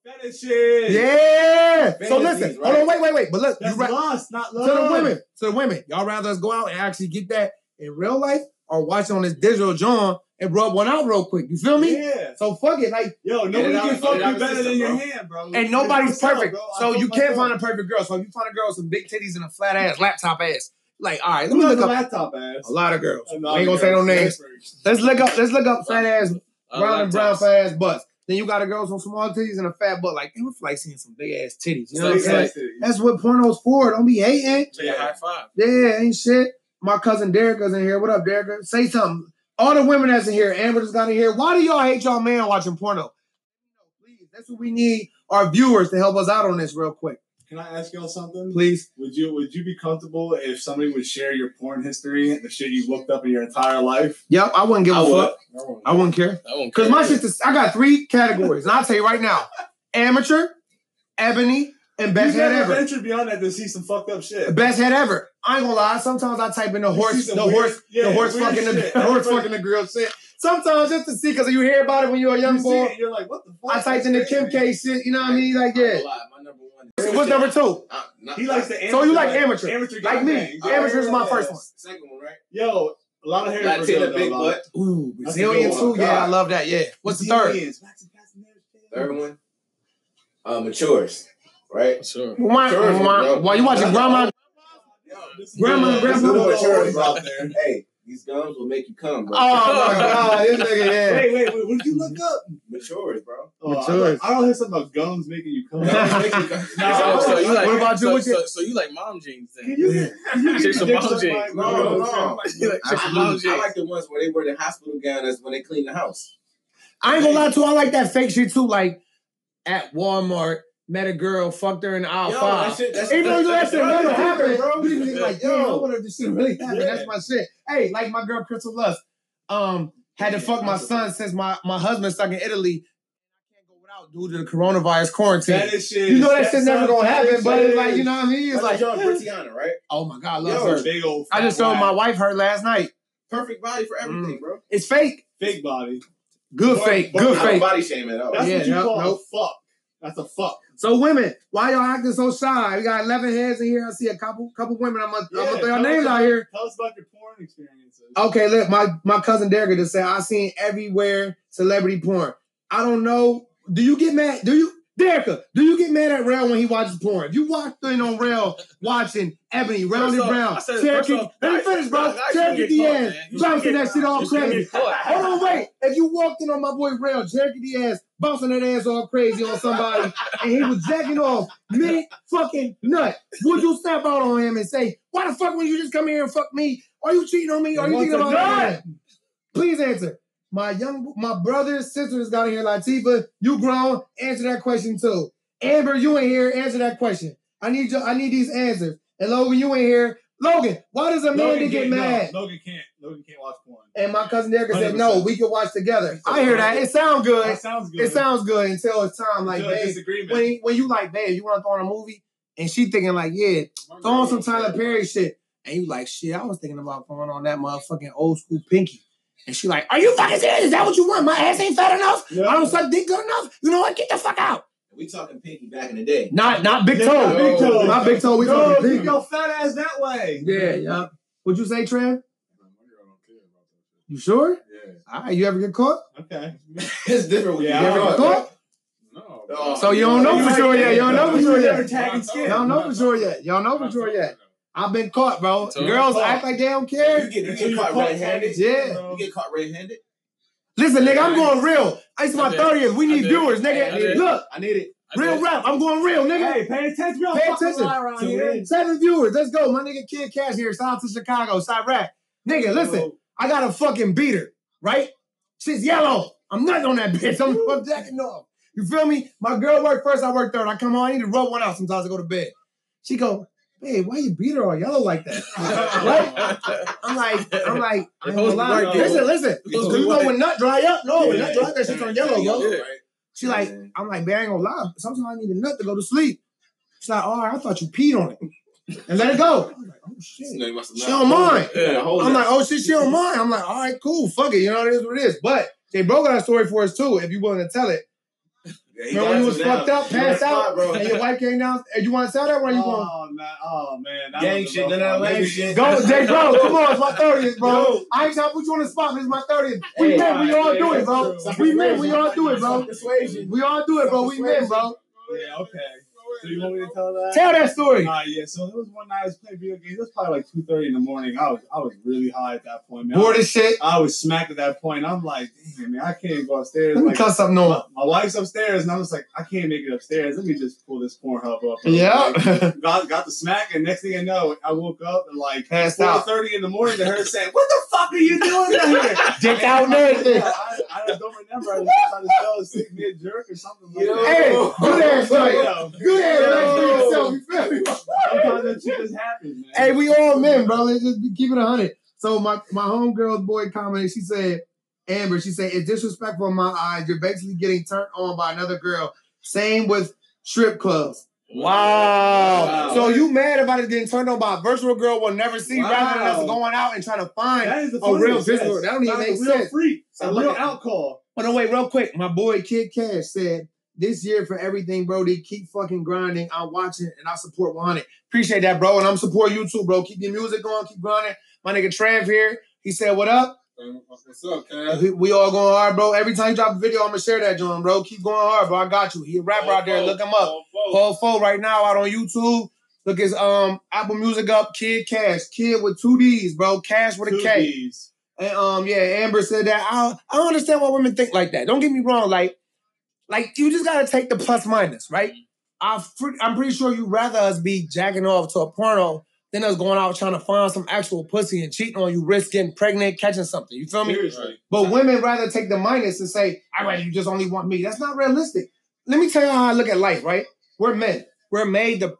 Fetishes. Yeah. So listen, right? hold on, wait, wait, wait. But look, That's you ra- lust, not to the women, to the women, y'all rather us go out and actually get that in real life or watch on this digital John and rub one out real quick. You feel me? Yeah. So fuck it, like, Yo, nobody can fuck you better system, than your hand, bro. and nobody's Myself, perfect. bro. So you can't myself. find a perfect girl. So if you find a girl with some big titties and a flat ass, laptop ass, like, all right, let me has look up laptop ass? a lot of girls. A We lot ain't gonna say no girls. names. Let's look up, let's look up fat ass brown and brown fat ass butts. Then you got a girl with some small titties and a fat butt. Like, it was like seeing some big ass titties. You know what I'm saying? That's what porno's for. Don't be hating. Yeah, high five. Yeah, ain't shit. My cousin Derek is in here. What up, Derek? Say something. All the women that's in here, Amber just got in here. Why do y'all hate y'all man watching porno? Please, that's what we need our viewers to help us out on this real quick. Can I ask y'all something? Please. Would you would you be comfortable if somebody would share your porn history, and the shit you've looked up in your entire life? Yep, I wouldn't give a I would. fuck. I wouldn't care. I won't Because my shit's, I got three categories. And I'll tell you right now amateur, ebony, and best you head never ever. ventured beyond that to see some fucked up shit. Best head ever. I ain't gonna lie. Sometimes I type in the horse, the weird- horse, yeah, the horse weird fucking the, shit. the horse fucking the girl shit. Sometimes just to see, because you hear about it when you're a young You boy. it, you're like, what the fuck? I typed in the Kim K shit. You know what I mean? Like yeah. gonna My number one. What's number two? Uh, not- He likes the amateur. So you like amateur, amateur like me. gangbangs. Oh, Amateur is my yeah, first yeah. one. Second one, right? Yo, a lot of hair. Latina Brazil, big butt. Ooh, That's a Brazilian good too. one. Yeah, I love that. Yeah. What's the third? Brazilians, Third one. Uh, matures, right? Sure. Why, Sure, why, bro. why you watching grandma? grandma, Grandma and good. This is grandpa. what matures out there. Hey, these gums will make you come, bro. Oh my god, this nigga, yeah. Wait, wait, wait. What did you look up? Matures, bro. Oh, I, Matures. don't, I don't hear something about gums making you come. Gums you come. No, So, so you like, What about you? So, you- so, so you like mom jeans then? Can you, can you Chicks with mom jeans. No, no, no. Like I, mom jeans? I like the ones where they wear the hospital gown as when they clean the house. I ain't gonna lie to you, I like that fake shit too. Like at Walmart, met a girl, fucked her in the aisle Yo, five. that shit, that's, Even though that shit never happened, bro. You just like, yo, I wonder if this shit really happened. Yeah. That's my shit. Hey, like my girl Crystal Lust, um, had to fuck my son since my, my husband stuck in Italy. I can't go without due to the coronavirus quarantine. That is shit. You know that shit never gonna happen, but it's like, you know what I mean? It's like, like John Brittany, right? oh my God, I love Yo, her. big old. I just told my wife her last night. Perfect body for everything, bro. It's fake. fake body. Good But- fake. but Good fake. body shame at all. That's Yeah, what you nope, call a fuck. That's a fuck. So women, why y'all acting so shy? We got 11 heads in here. I see a couple couple women. I'm gonna, I'm gonna throw your names out here. Tell us about your porn experiences. Okay, look, my my cousin Derek just said I seen everywhere celebrity porn. I don't know. Do you get mad? Do you, Derek? Do you get mad at Rail when he watches porn? If you walked in on Rail watching Ebony, Round and off, Brown, I said- Cherokee. Let me finish, bro. I- I Cherokee shouldn't get caught, Diaz. You bouncing that shit all crazy. Hold on, wait. If you walked in on my boy Rail, Cherokee D'Ass, bouncing that ass all crazy on somebody, and he was jacking off mid fucking nut, would you snap out on him and say, "Why the fuck would you just come here and fuck me? Are you cheating on me? Are you What's thinking a about that?" Please answer. My young, my brothers, sisters got in here. Latifah, you grown. Answer that question too. Amber, you ain't here. Answer that question. I need you. I need these answers. And Logan, you ain't here. Logan, why does Amanda get can't- no, mad? Logan can't. Logan can't watch porn. And my cousin Derek said, no, we can watch together. I hear that. It sounds good. It sounds good. It sounds good until it's time. Like, babe, when, when you like, babe, you want to throw on a movie? And she thinking like, yeah, throw on some Tyler Perry shit. And you like, shit, I was thinking about throwing on that motherfucking old school Pinky. And she like, are you fucking serious? Is that what you want? My ass ain't fat enough? Yeah. I don't suck dick good enough? You know what? Get the fuck out. We talking pinky back in the day. Not not big Yeah, toe. big toe. Not big toe. We Yo, talking Pinky. your fat ass that way. Yeah, yeah. What'd you say, Trev? My girl don't care about that You sure? Yeah. All right, you ever get caught? Okay. it's different when Yeah, You you ever get get caught. caught? No. So you don't know for sure yet. You don't know for sure You never yet. tagging skin. Y'all know for sure yet. Y'all know for sure yet. I've been caught, bro. So- Girls Caught. act like they don't You care. get, you get you caught caught red-handed. Yeah. bro. You get caught red-handed. Listen, nigga, I'm going real. It's my I. 30th. We I need viewers, I nigga. did. Look, I need it. I real rap. I'm going real, nigga. Hey, pay attention. Don't Pay attention. around here. Seven viewers. Let's go. My nigga Kidd Kash here. Shout out to Chicago. Side rap. Nigga, listen. I got a fucking beater, right? She's yellow. I'm nutting on that bitch. I'm, I'm jacking off. You feel me? My girl work first. I work third. I come home. I need to rub one out sometimes I go to bed. She go, babe, why you beat her all yellow like that? right? I'm like, I'm like, I ain't gonna Supposed to lie. Listen, listen. Supposed to You be know white. when nut dry up? No, when nut dry up, that shit turn yellow, bro. Yeah. She like, I'm like, man, I ain't gonna lie. Sometimes I need a nut to go to sleep. She's like, all right, I thought you peed on it. And let it go. I'm like, oh shit. You know, you must have She don't mind. Yeah, I'm like, oh shit, she don't mind. I'm like, all right, cool, fuck it. You know, it is what it is. But they broke got a story for us too, if you're willing to tell it. Yeah, he Remember when you was fucked up, You passed the spot, out, bro. and your wife came down? And you want to tell that? Where you going? Oh man, oh man, that Gang shit, rough none of that lame shit. Go, Jay Bro, come on, it's my 30th, bro. Yo. I ain't trying to put you on the spot, but it's my 30th. We Hey, men, we all do it, bro. We men, we all do it, bro. We all do it, bro. We men, bro. Yeah, okay. So you want me to tell that? Tell that story. Uh, yeah, so there was one night I was playing video games. It was probably like two thirty in the morning. I was I was really high at that point, man. Bored as shit. I was smacked at that point. I'm like, damn man, I can't go upstairs. Let me Like, cut something on. my, my wife's upstairs, and I was like, I can't make it upstairs. Let me just pull this Pornhub up. Yeah. quick. got got the smack, and next thing I know, I woke up and like Passed out. thirty in the morning to her saying, "What the fuck are you doing down here?" Dick out and everything. Yeah, I, I don't remember. I just spell a sick mid jerk or something like. Hey, good ass night. Good Yeah, relax to. You feel me? Sometimes that shit just happens, man. Hey, we all men, bro. Let's just keep it a hundred. So my my homegirl's boy commented. She said, Amber. She said it's disrespectful in my eyes. You're basically getting turned on by another girl. Same with strip clubs. Wow. Wow. So you mad about it getting turned on by a virtual girl we'll never see rather than us going out and trying to find that is a real funniest, physical. That don't even Sounds make a real sense. freak. So A look real at- alcohol. Oh no, wait, real quick. My boy Kidd Kash said, This year for everything, bro. They keep fucking grinding. I'm watching and I support 100. Appreciate that, bro. And I'm supporting you too, bro. Keep your music going, keep grinding. My nigga Trav here. He said, What up? What's up, Cass? We, all going hard, bro. Every time you drop a video, I'm gonna share that, John, bro. Keep going hard, bro. I got you. He a rapper out there. Look him up. Paul Fo right now out on YouTube. Look his um Apple Music up. Kidd Kash. Kid with two D's, bro. Cash with a Two K. B's. And um, yeah, Amber said that. I I don't understand why women think like that. Don't get me wrong. Like, like you just gotta take the plus minus, right? Mm-hmm. I fr- I'm pretty sure you'd rather us be jacking off to a porno than us going out trying to find some actual pussy and cheating on you, risk getting pregnant, catching something. You feel me? Seriously. But women rather take the minus and say, "I rather you just only want me." That's not realistic. Let me tell you how I look at life. Right? We're men. We're made to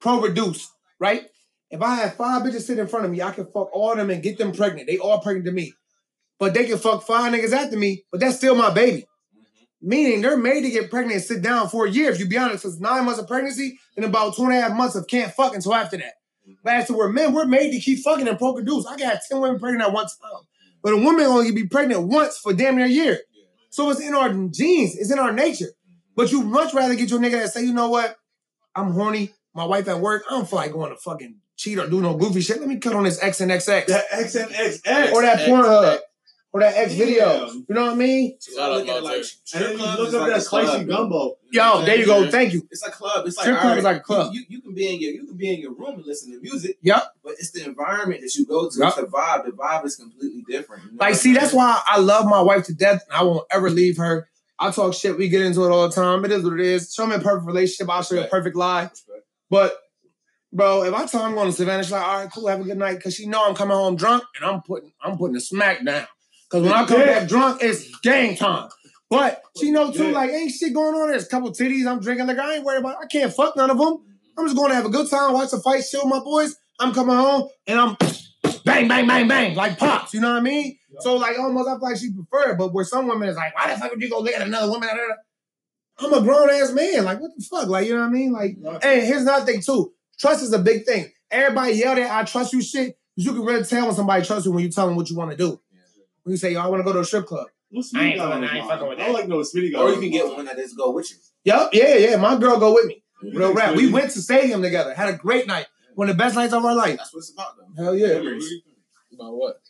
pro-reduce. Right? If I had five bitches sitting in front of me, I can fuck all of them and get them pregnant. They all pregnant to me. But they can fuck five niggas after me, but that's still my baby. Meaning they're made to get pregnant and sit down for a year. If you be honest, it's nine months of pregnancy and about two and a half months of can't fuck until after that. But as to we're men, we're made to keep fucking and pro-produce. I got 10 women pregnant at one time. But a woman only can be pregnant once for damn near a year. So it's in our genes, it's in our nature. But you much rather get your nigga that say, you know what? I'm horny. My wife at work. I don't feel like going to fucking cheat or do no goofy shit. Let me cut on this X and XX. That XNXX. or that X, Pornhub. X. Or that X video. Damn. You know what I mean? It's a lot of them and then you look up that spicy gumbo. Yo, there you go. Thank you. It's a club. It's like Strip club alright, is like a club. You, you, you can be in your you can be in your room and listen to music. Yep. But it's the environment that you go to. Yep. It's the vibe. The vibe is completely different. you know Like, see, I'm that's why I love my wife to death. And I won't ever leave her. I talk shit. We get into it all the time. It is what it is. Show me a perfect relationship. I'll show you a perfect lie. But, bro, if I tell her I'm going to Savannah, she's like, all right, cool, have a good night. Because she know I'm coming home drunk and I'm putting I'm putting a smack down. Because when I come Yeah. back drunk, it's game time. But she know too, Yeah. like, ain't shit going on. There's a couple titties. I'm drinking liquor. I ain't worried about I can't fuck none of them. I'm just going to have a good time, watch the fight, chill with my boys. I'm coming home and I'm bang, bang, bang, bang, like pops. You know what I mean? So like almost I feel like she prefer it, but where some women is like, why the fuck would you go look at another woman? I'm a grown ass man. Like, what the fuck? Like, you know what I mean? Like, and here's another thing too. Trust is a big thing. Everybody yell at I trust you shit. You can really tell when somebody trusts you when you tell them what you want to do. When you say, yo, I want to go to a strip club. What's I ain't Smitty fucking- I ain't mind? fucking with I that. like no Smitty got Or you can get one that just go with you. Yup, yeah, yeah. My girl go with me. Real Thanks, rap. We went to stadium together. Had a great night. One of the best nights of our life. That's what it's about, though. Hell yeah. Memories. About what?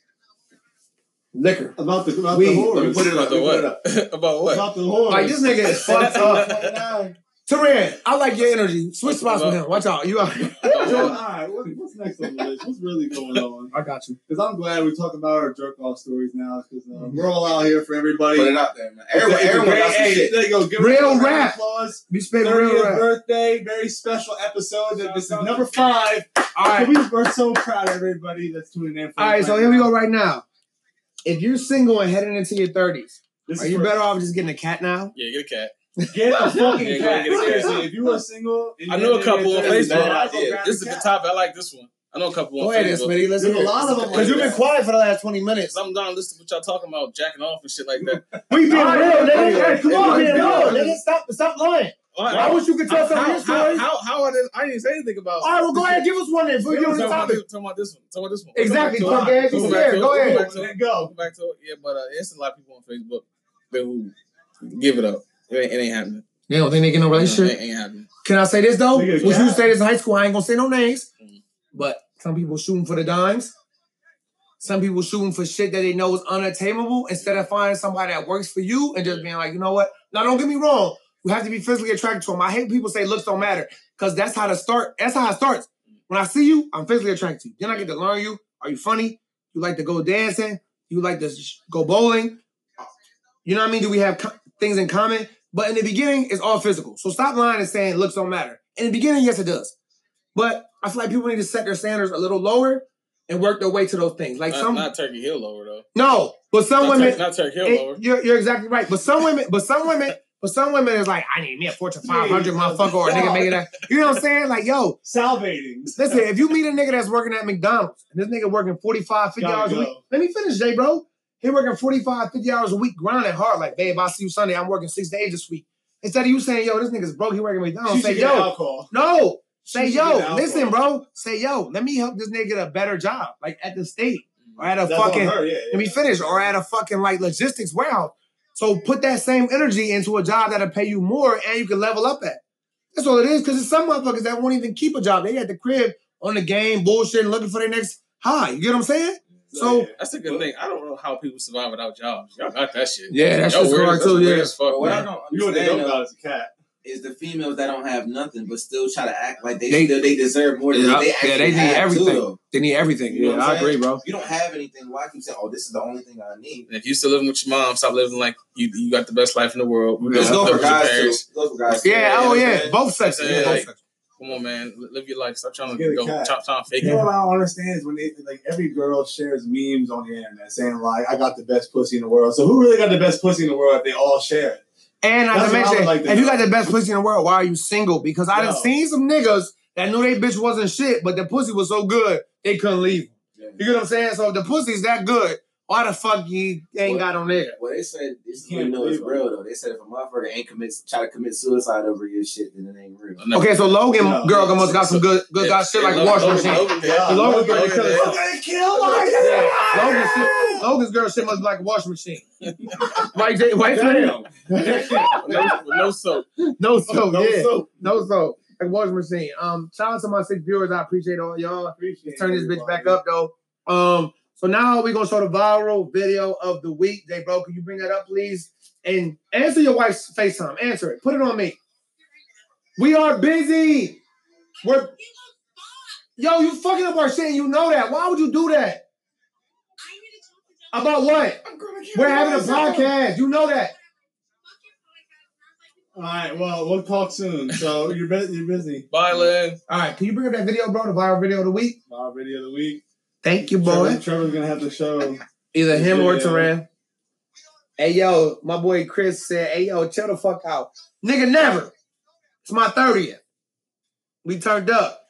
Liquor. About the about We- the Let me horse. put it up. About Let me what? About what? About the horse. Like this nigga is fucked up. Taran, I like your energy. Switch spots with him. Watch out. You are. So, all right, what, what's next on the list? What's really going on? I got you. Because I'm glad we talk about our jerk off stories now. Because uh, we're all out here for everybody. Put it out there, man. It's a- Everyone, it's a everyone got some hey, shit. There you go. Give Real it round of rap. Applause. We spit 30th real rap. birthday, very special episode. This is number five. All So we, we're so proud of everybody that's tuning in. For All us right. So right here we go right now. If you're single and heading into your 30s, This are you for- better off just getting a cat now? Yeah, get a cat. Get a fucking Yeah, cat. get a cat. Seriously, if you are single, I know a couple on Facebook. man, I'll go Yeah, This is a the cat. topic. I like this one. I know a couple Go on ahead, Facebook. Smitty. Let's There's a lot of them. Because you've been quiet for the last 20 minutes. I'm down listening to what y'all talking about, jacking off and shit like that. We being real, nigga. hey, come We on, being let's real, nigga. Stop, stop lying. Why- I wish you could tell some of how, your stories. how, how, how I didn't, I didn't say anything about. All right, well, go ahead. Give us one then. Before you get on the about topic. this- about this one. Talking about this one. Exactly. Go back Talk to it. ass. You Go back scared. to it. Go ahead. Go back to Let it. it go. Go back to it. Yeah, but uh, it's a lot of people on Facebook that who give it up. It ain't, it ain't happening. They don't think they get no It relationship. ain't, ain't happening. Can I say this though? Nigga, What you say this in high school, I ain't gonna say no names. Mm. But some people shooting for the dimes. Some people shooting for shit that they know is unattainable instead of finding somebody that works for you and just being like, you know what? Now don't get me wrong. We have to be physically attracted to them. I hate people say looks don't matter. Because that's how to start. That's how it starts. When I see you, I'm physically attracted to you. Then I get to learn you. Are you funny? You like to go dancing? You like to sh- go bowling? You know what I mean? Do we have co- things in common? But in the beginning, it's all physical. So stop lying and saying looks don't matter. In the beginning, yes, it does. But I feel like people need to set their standards a little lower and work their way to those things. Like Not, some, not Turkey Hill lower though. no, but some Not, women, Tur- not Turkey Hill it- lower. you're, you're exactly right. But some women, but some women, But some women is like, I need me a Fortune 500 yeah. motherfucker or a nigga making that. You know what I'm saying? Like, yo, Salvating. listen, if you meet a nigga that's working at McDonald's and this nigga working 45, 50 Gotta hours a week, let me finish, Jay, bro. He working 45, 50 hours a week, grinding hard. Like, babe, I'll see you Sunday. I'm working six days this week. Instead of you saying, yo, this nigga's broke, he working McDonald's, say, yo, alcohol. no. Say, She yo, listen, bro. Say, yo, let me help this nigga get a better job, like at the state or at a That's fucking her, yeah, let me finish, or at a fucking like logistics warehouse. So put that same energy into a job that'll pay you more and you can level up at. That's all it is. Because there's some motherfuckers that won't even keep a job. They at the crib on the game, bullshit, looking for their next high. You get what I'm saying? So That's a good thing. I don't know how people survive without jobs. Y'all got that shit. Yeah, that's Y'all weird hard too, yeah. as fuck, But what I man. don't You know what they don't though, got is a cat. is the females that don't have nothing but still try to act like they, They- still they deserve more than Yeah, they yeah, they need everything. Too, they need everything. You Yeah, what I'm agree, saying? bro. You don't have anything. Why keep saying, "Oh, this is the only thing I need"? If you still living with your mom, stop living like you you got the best life in the world. Yeah. Let's go for guys too. parents. Go for guys. Yeah, You oh yeah, both sexes. Yeah, both like- sexes. Come on, man. Live your life. Stop trying Get to a go cat. chop time fake You it. know what I don't understand is when they like every girl shares memes on the internet saying like I got the best pussy in the world. So who really got the best pussy in the world if they all share it? And not to I would mention, like to if you got the best pussy in the world, why are you single? Because I done Yo. seen some niggas that knew they bitch wasn't shit, but the pussy was so good they couldn't leave. Yeah. You get what I'm saying? So if the pussy's that good, why the fuck you ain't got on there? Well, they said this You can't you know it's real though. They said if a motherfucker ain't commit try to commit suicide over your shit, then it ain't real. No. Okay, so Logan No. girl almost got some good good got shit like a washing Logan- machine. Logan- Yeah. The Logan girl Logan- kill Logan- herself. gonna kill Yeah. Logan's, shit, Logan's girl shit must be like a washing machine. right, Jay? Right, Damn. no, no soap. No soap, No yeah. soap. No soap. Like a washing machine. Um, shout out to my six viewers. I appreciate all y'all. Appreciate Let's turn this bitch everybody. back up though. Um, so now we're gonna show the viral video of the week. J bro, can you bring that up, please? And answer your wife's FaceTime. Answer it. Put it on me. We are busy. We're yo, you fucking up our shit. You know that. Why would you do that? About what? We're having a podcast. You know that. All right, well, we'll talk soon. So you're busy. You're busy. Bye, Lynn. All right, can you bring up that video, bro? The viral video of the week. Our video of the week. Thank you, Trevor, boy. Trevor's gonna have to show. Either him or Yeah. Teran. Hey yo, my boy Chris said, "Hey yo, chill the fuck out, nigga. Never. It's my thirtieth. We turned up.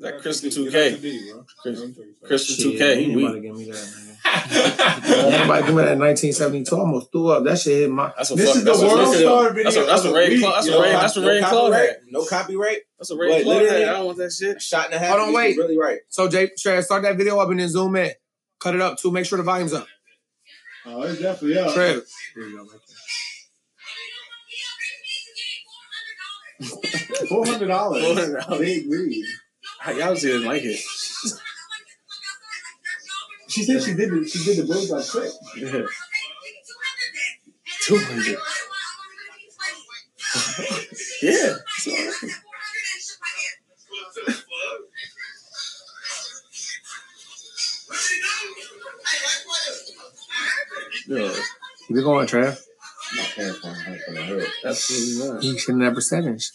That Crystal 2K. Christian Shit, 2K. ain't We, nobody give me that. Man. Anybody give me that 1972? Almost threw up. That shit hit my. that's This fuck, is the that's what- world that's star what- video That's what that's of what the Ray week, Claw- that's yo. what Ray that's what no Ray Claw copyright. No copyright. That's what Ray But literally- I don't want that shit. Shot and a half. Hold on, wait. Really right. So Jay, Trey, start that video up and then zoom in. Cut it up too. Make sure the volume's up. Oh, it's definitely up. Trev. Four hundred dollars. $400. They agreed. Y'all just didn't like it. She said she did. The, she did the blowjob quick. Yeah. 200. Yeah. it's all right. Yeah. Keep it going, Trev. Absolutely not. You shouldn't have percentage.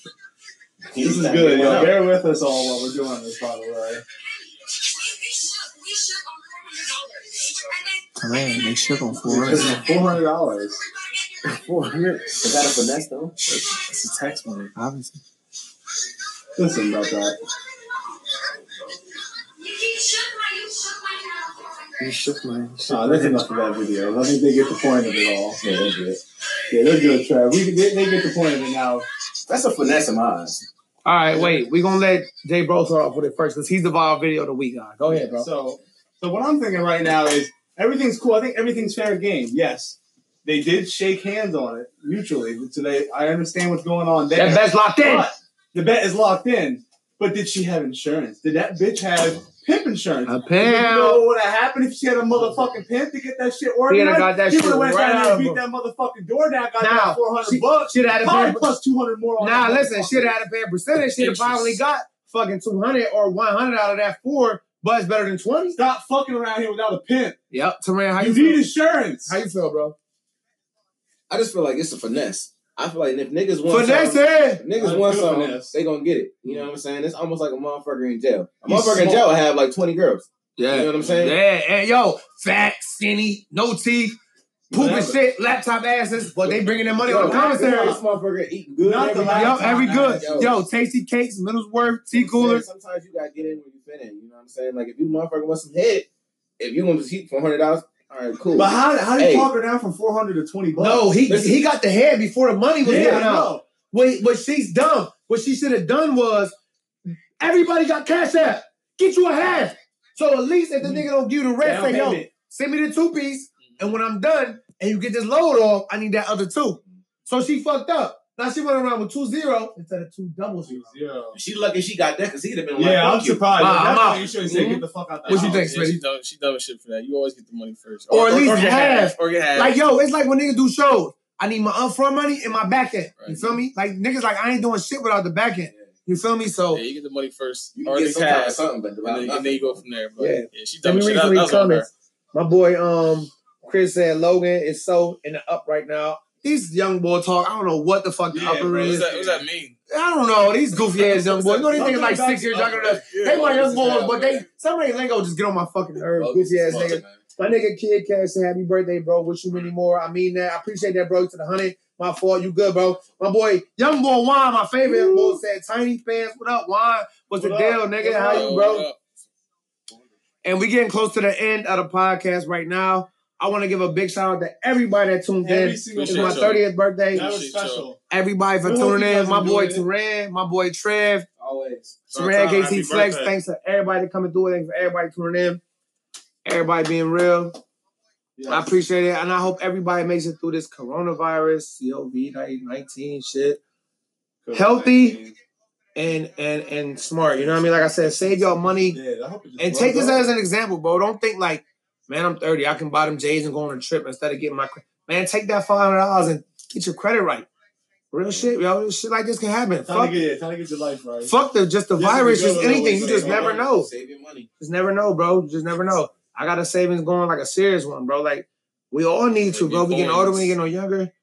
This is good. Yo, bear with us all while we're doing this. By the way. Man, they shook on Four hundred dollars. 400. Is that a finesse though? That's a tax money. Obviously. Listen about that. You shook my Uh, that's enough of that video. I think they get the point of it all. Yeah, they're good. Yeah, they're good, Trav. We they, they get the point of it now. That's a finesse in my eyes. All right, wait. We're gonna let Jay Bro start off with it first because he's the viral video of the week, guy. Go ahead, bro. So, so what I'm thinking right now is everything's cool. I think everything's fair game. Yes, they did shake hands on it mutually. So they, I understand what's going on there. That bet's locked in. The bet is locked in. But did she have insurance? Did that bitch have pimp insurance? A pimp. You know what would have happened if she had a motherfucking pimp to get that shit organized? got that He shit would've went right down there and beat that motherfucking door down, got Now, that 400 she- bucks. She'd have had a pay. plus 200 more on Nah, listen, she'd have had to pay percentage. She'd have finally got fucking 200 or 100 out of that four, but it's better than 20. Stop fucking around here without a pimp. Yep. Taran, how You you need insurance. How you feel, bro? I just feel like it's a finesse. I feel like if niggas want Finesse something, it. niggas want feel something, finesse. they gonna get it. You know what I'm saying? It's almost like a motherfucker in jail. A He's motherfucker in jail will have like 20 girls. Yeah. You know what I'm saying? Yeah, and yo, fat, skinny, no teeth. Pooping Whatever. shit, laptop asses, but they bringing their money on the Yo, commissary. This motherfucker eating good. Not every Yo, every good. Yo. Yo, tasty cakes, Middleswarth, tea I'm coolers. Sometimes you gotta get in when you fit in. You know what I'm saying? Like if you motherfucker want some head, if you want to eat for hundred dollars, all right, cool. But how how do you Hey. talk her down from four hundred to twenty bucks? No, he Listen. he got the head before the money was yeah, given out. know. What, what she's dumb. What she should have done was everybody got cash app. Get you a half. So at least if the mm. nigga don't give you the rest, say, yo, send me the two piece. And when I'm done and you get this load off, I need that other two. So she fucked up. Now she went around with two zero instead of two double zero. Yeah. She lucky she got that because he'd have been like, Yeah, I'm fuck you. surprised. Nah, That's I'm out. You should have said, Mhm. "Get the fuck out that What you think, Yeah, she Smitty? dumb, she dumb as shit for that. You always get the money first, Or at least get half. or get half. Like, yo, it's like when niggas do shows. I need my upfront money and my back end. You feel me? Like niggas like I ain't doing shit without the back end. You feel me? So yeah, you get the money first, You or can at get least some kind half, something, but and then, and then you go from there. But Yeah. yeah, she Let dumb me as read shit. That, some of that these was on her. comments. My boy, um, Chris said Logan is so in the up right now. These young boy talk. I don't know what the fuck the Yeah, upper bro, What is. that, what does that mean? I don't know. These goofy ass young boys. You know these niggas like six years younger than us. They my young boys, but they some of they lingo just get on my fucking nerves. Goofy ass niggas. My nigga Kidd Kash said happy birthday, bro. Wish you many more. I mean that. I appreciate that, bro. To the hundred. My fault. You good, bro. My boy, young boy Juan, my favorite young boy said, Tiny fans, what up, Juan? What's the What deal, nigga? What How up? you, bro? And we getting close to the end of the podcast right now. I want to give a big shout out to everybody that tuned Every in. single It's my 30th birthday. That was special. Everybody for We tuning in. My boy enjoyed it. Turan, my boy Trev, Always. Turan Happy KT Flex. birthday. Thanks to everybody coming through. Thanks for everybody tuning in. Everybody being real. Yes. I appreciate it. And I hope everybody makes it through this coronavirus, COVID 19 shit. healthy. And and and smart. You know what I mean? Like I said, save y'all money. Yeah, I hope it just And take this up. as an example, bro. Don't think like, man, I'm 30. I can buy them J's and go on a trip instead of getting my cre- man. Take that five hundred dollars and get your credit right. Real shit, yo. Shit like this can happen. Time Fuck, to get, time to get your life right. fuck the just the This virus, just anything. You just never go. know. Save your money. Just never know, bro. Just never know. I got a savings going like a serious one, bro. Like we all need to, bro. We getting older, we ain't getting no younger.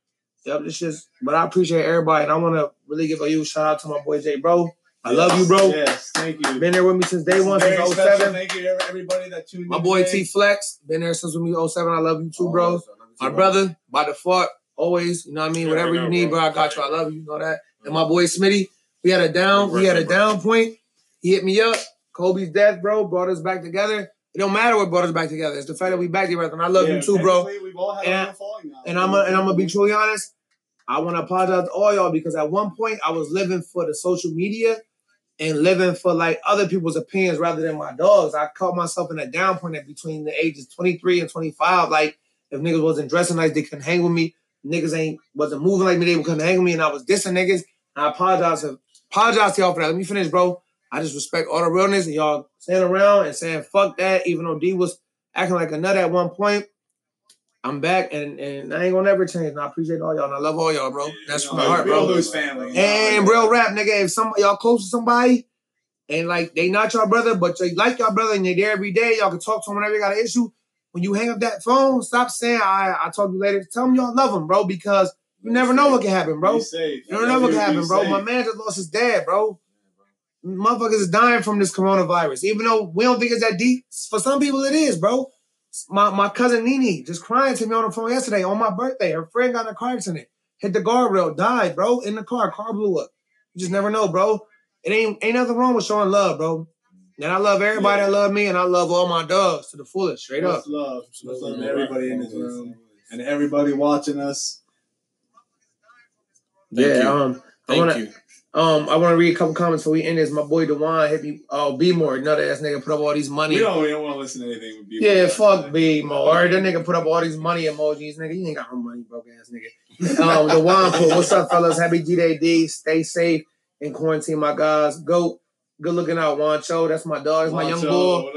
Yep, this just. But I appreciate everybody, and I want to really give a huge shout out to my boy Jay, bro. I love you, bro. Yes, thank you. Been there with me since day This one, very since special. Oh thank you to everybody that tuned in. My boy. T Flex, been there since with me 07. I love you too, bro. Always, I love My too, brother, by default, always, you know what I mean? Yeah, Whatever I know, you need, bro. bro, I got you. I love you, you know that. And my boy Smitty, we had a down, we had a down point. He hit me up. Kobe's death, bro, brought us back together. It don't matter what brought us back together. It's the fact that we back together. And I love Yeah, you too, bro. We've all had And- a little falling out. And I'm a, and I'm gonna be truly honest. I want to apologize to all y'all because at one point I was living for the social media and living for like other people's opinions rather than my dogs. I caught myself in a down point at between the ages 23 and 25. Like if niggas wasn't dressing nice, they couldn't hang with me. Niggas ain't wasn't moving like me, they couldn't hang with me, and I was dissing niggas. And I apologize apologize to y'all for that. Let me finish, bro. I just respect all the realness and y'all staying around and saying fuck that, even though D was acting like a nut at one point. I'm back and, and I ain't gonna never change. And I appreciate all y'all and I love all y'all, bro. That's from the heart, bro. lose family. And real rap, nigga. If some y'all close to somebody and like they not your brother, but they like your brother and they there every day, y'all can talk to them whenever you got an issue. When you hang up that phone, stop saying I I talk to you later. Tell them y'all love them, bro, because you never know what can happen, bro. You don't know what can happen, bro. My man just lost his dad, bro. Motherfuckers is dying from this coronavirus. Even though we don't think it's that deep, for some people it is, bro. My my cousin Nini just crying to me on the phone yesterday on my birthday. Her friend got in a car accident, hit the guardrail, died, bro, in the car. Car blew up. You just never know, bro. It ain't ain't nothing wrong with showing love, bro. And I love everybody that love me, and I love all my dogs to the fullest, straight up. Love. Much love to everybody in this room and everybody watching us. Thank yeah, you. um, I Thank wanna you. Um I wanna read a couple comments before we end this. My boy Dewan hit me. Oh, B more, another ass nigga put up all these money. We don't, we don't want to listen to anything with people. Yeah, fuck B more. That nigga put up all these money emojis, nigga. You ain't got no money, broke ass nigga. Um, the one put, what's up, fellas? Happy G Day D. Stay safe in quarantine, my guys. Go, good looking out, Wancho. That's my dog. That's my young boy.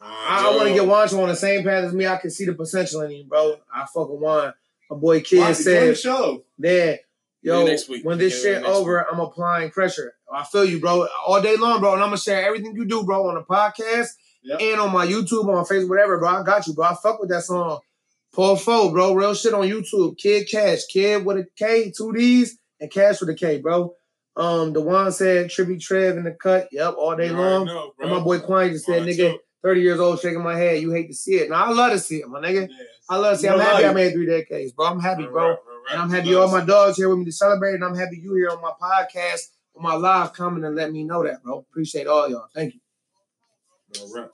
I, I want to get Wancho on the same path as me. I can see the potential in him, bro. I fuck with Juan. My boy Kid said, show. there. Yo, next week. when this shit over, I'm applying pressure. I feel you, bro, all day long, bro. And I'm gonna share everything you do, bro, on the podcast Yep. and on my YouTube, on Facebook, whatever, bro. I got you, bro. I fuck with that song. Paul Fo, bro. Real shit on YouTube. Kidd Kash. Kid with a K, two D's, and Cash with a K, bro. Um, the one said tribute Trev in the cut. Yep, all day You long. know. And my boy Quan just said, nigga, two. 30 years old shaking my head. You hate to see it. Now I love to see it, my nigga. Yeah. I love to see it. I'm happy I made three decades, bro. I'm happy, bro. right, right, right. And I'm happy all my dogs here with me to celebrate. And I'm happy you here on my podcast, on my live coming and let me know that, bro. Appreciate all y'all. Thank you. All right.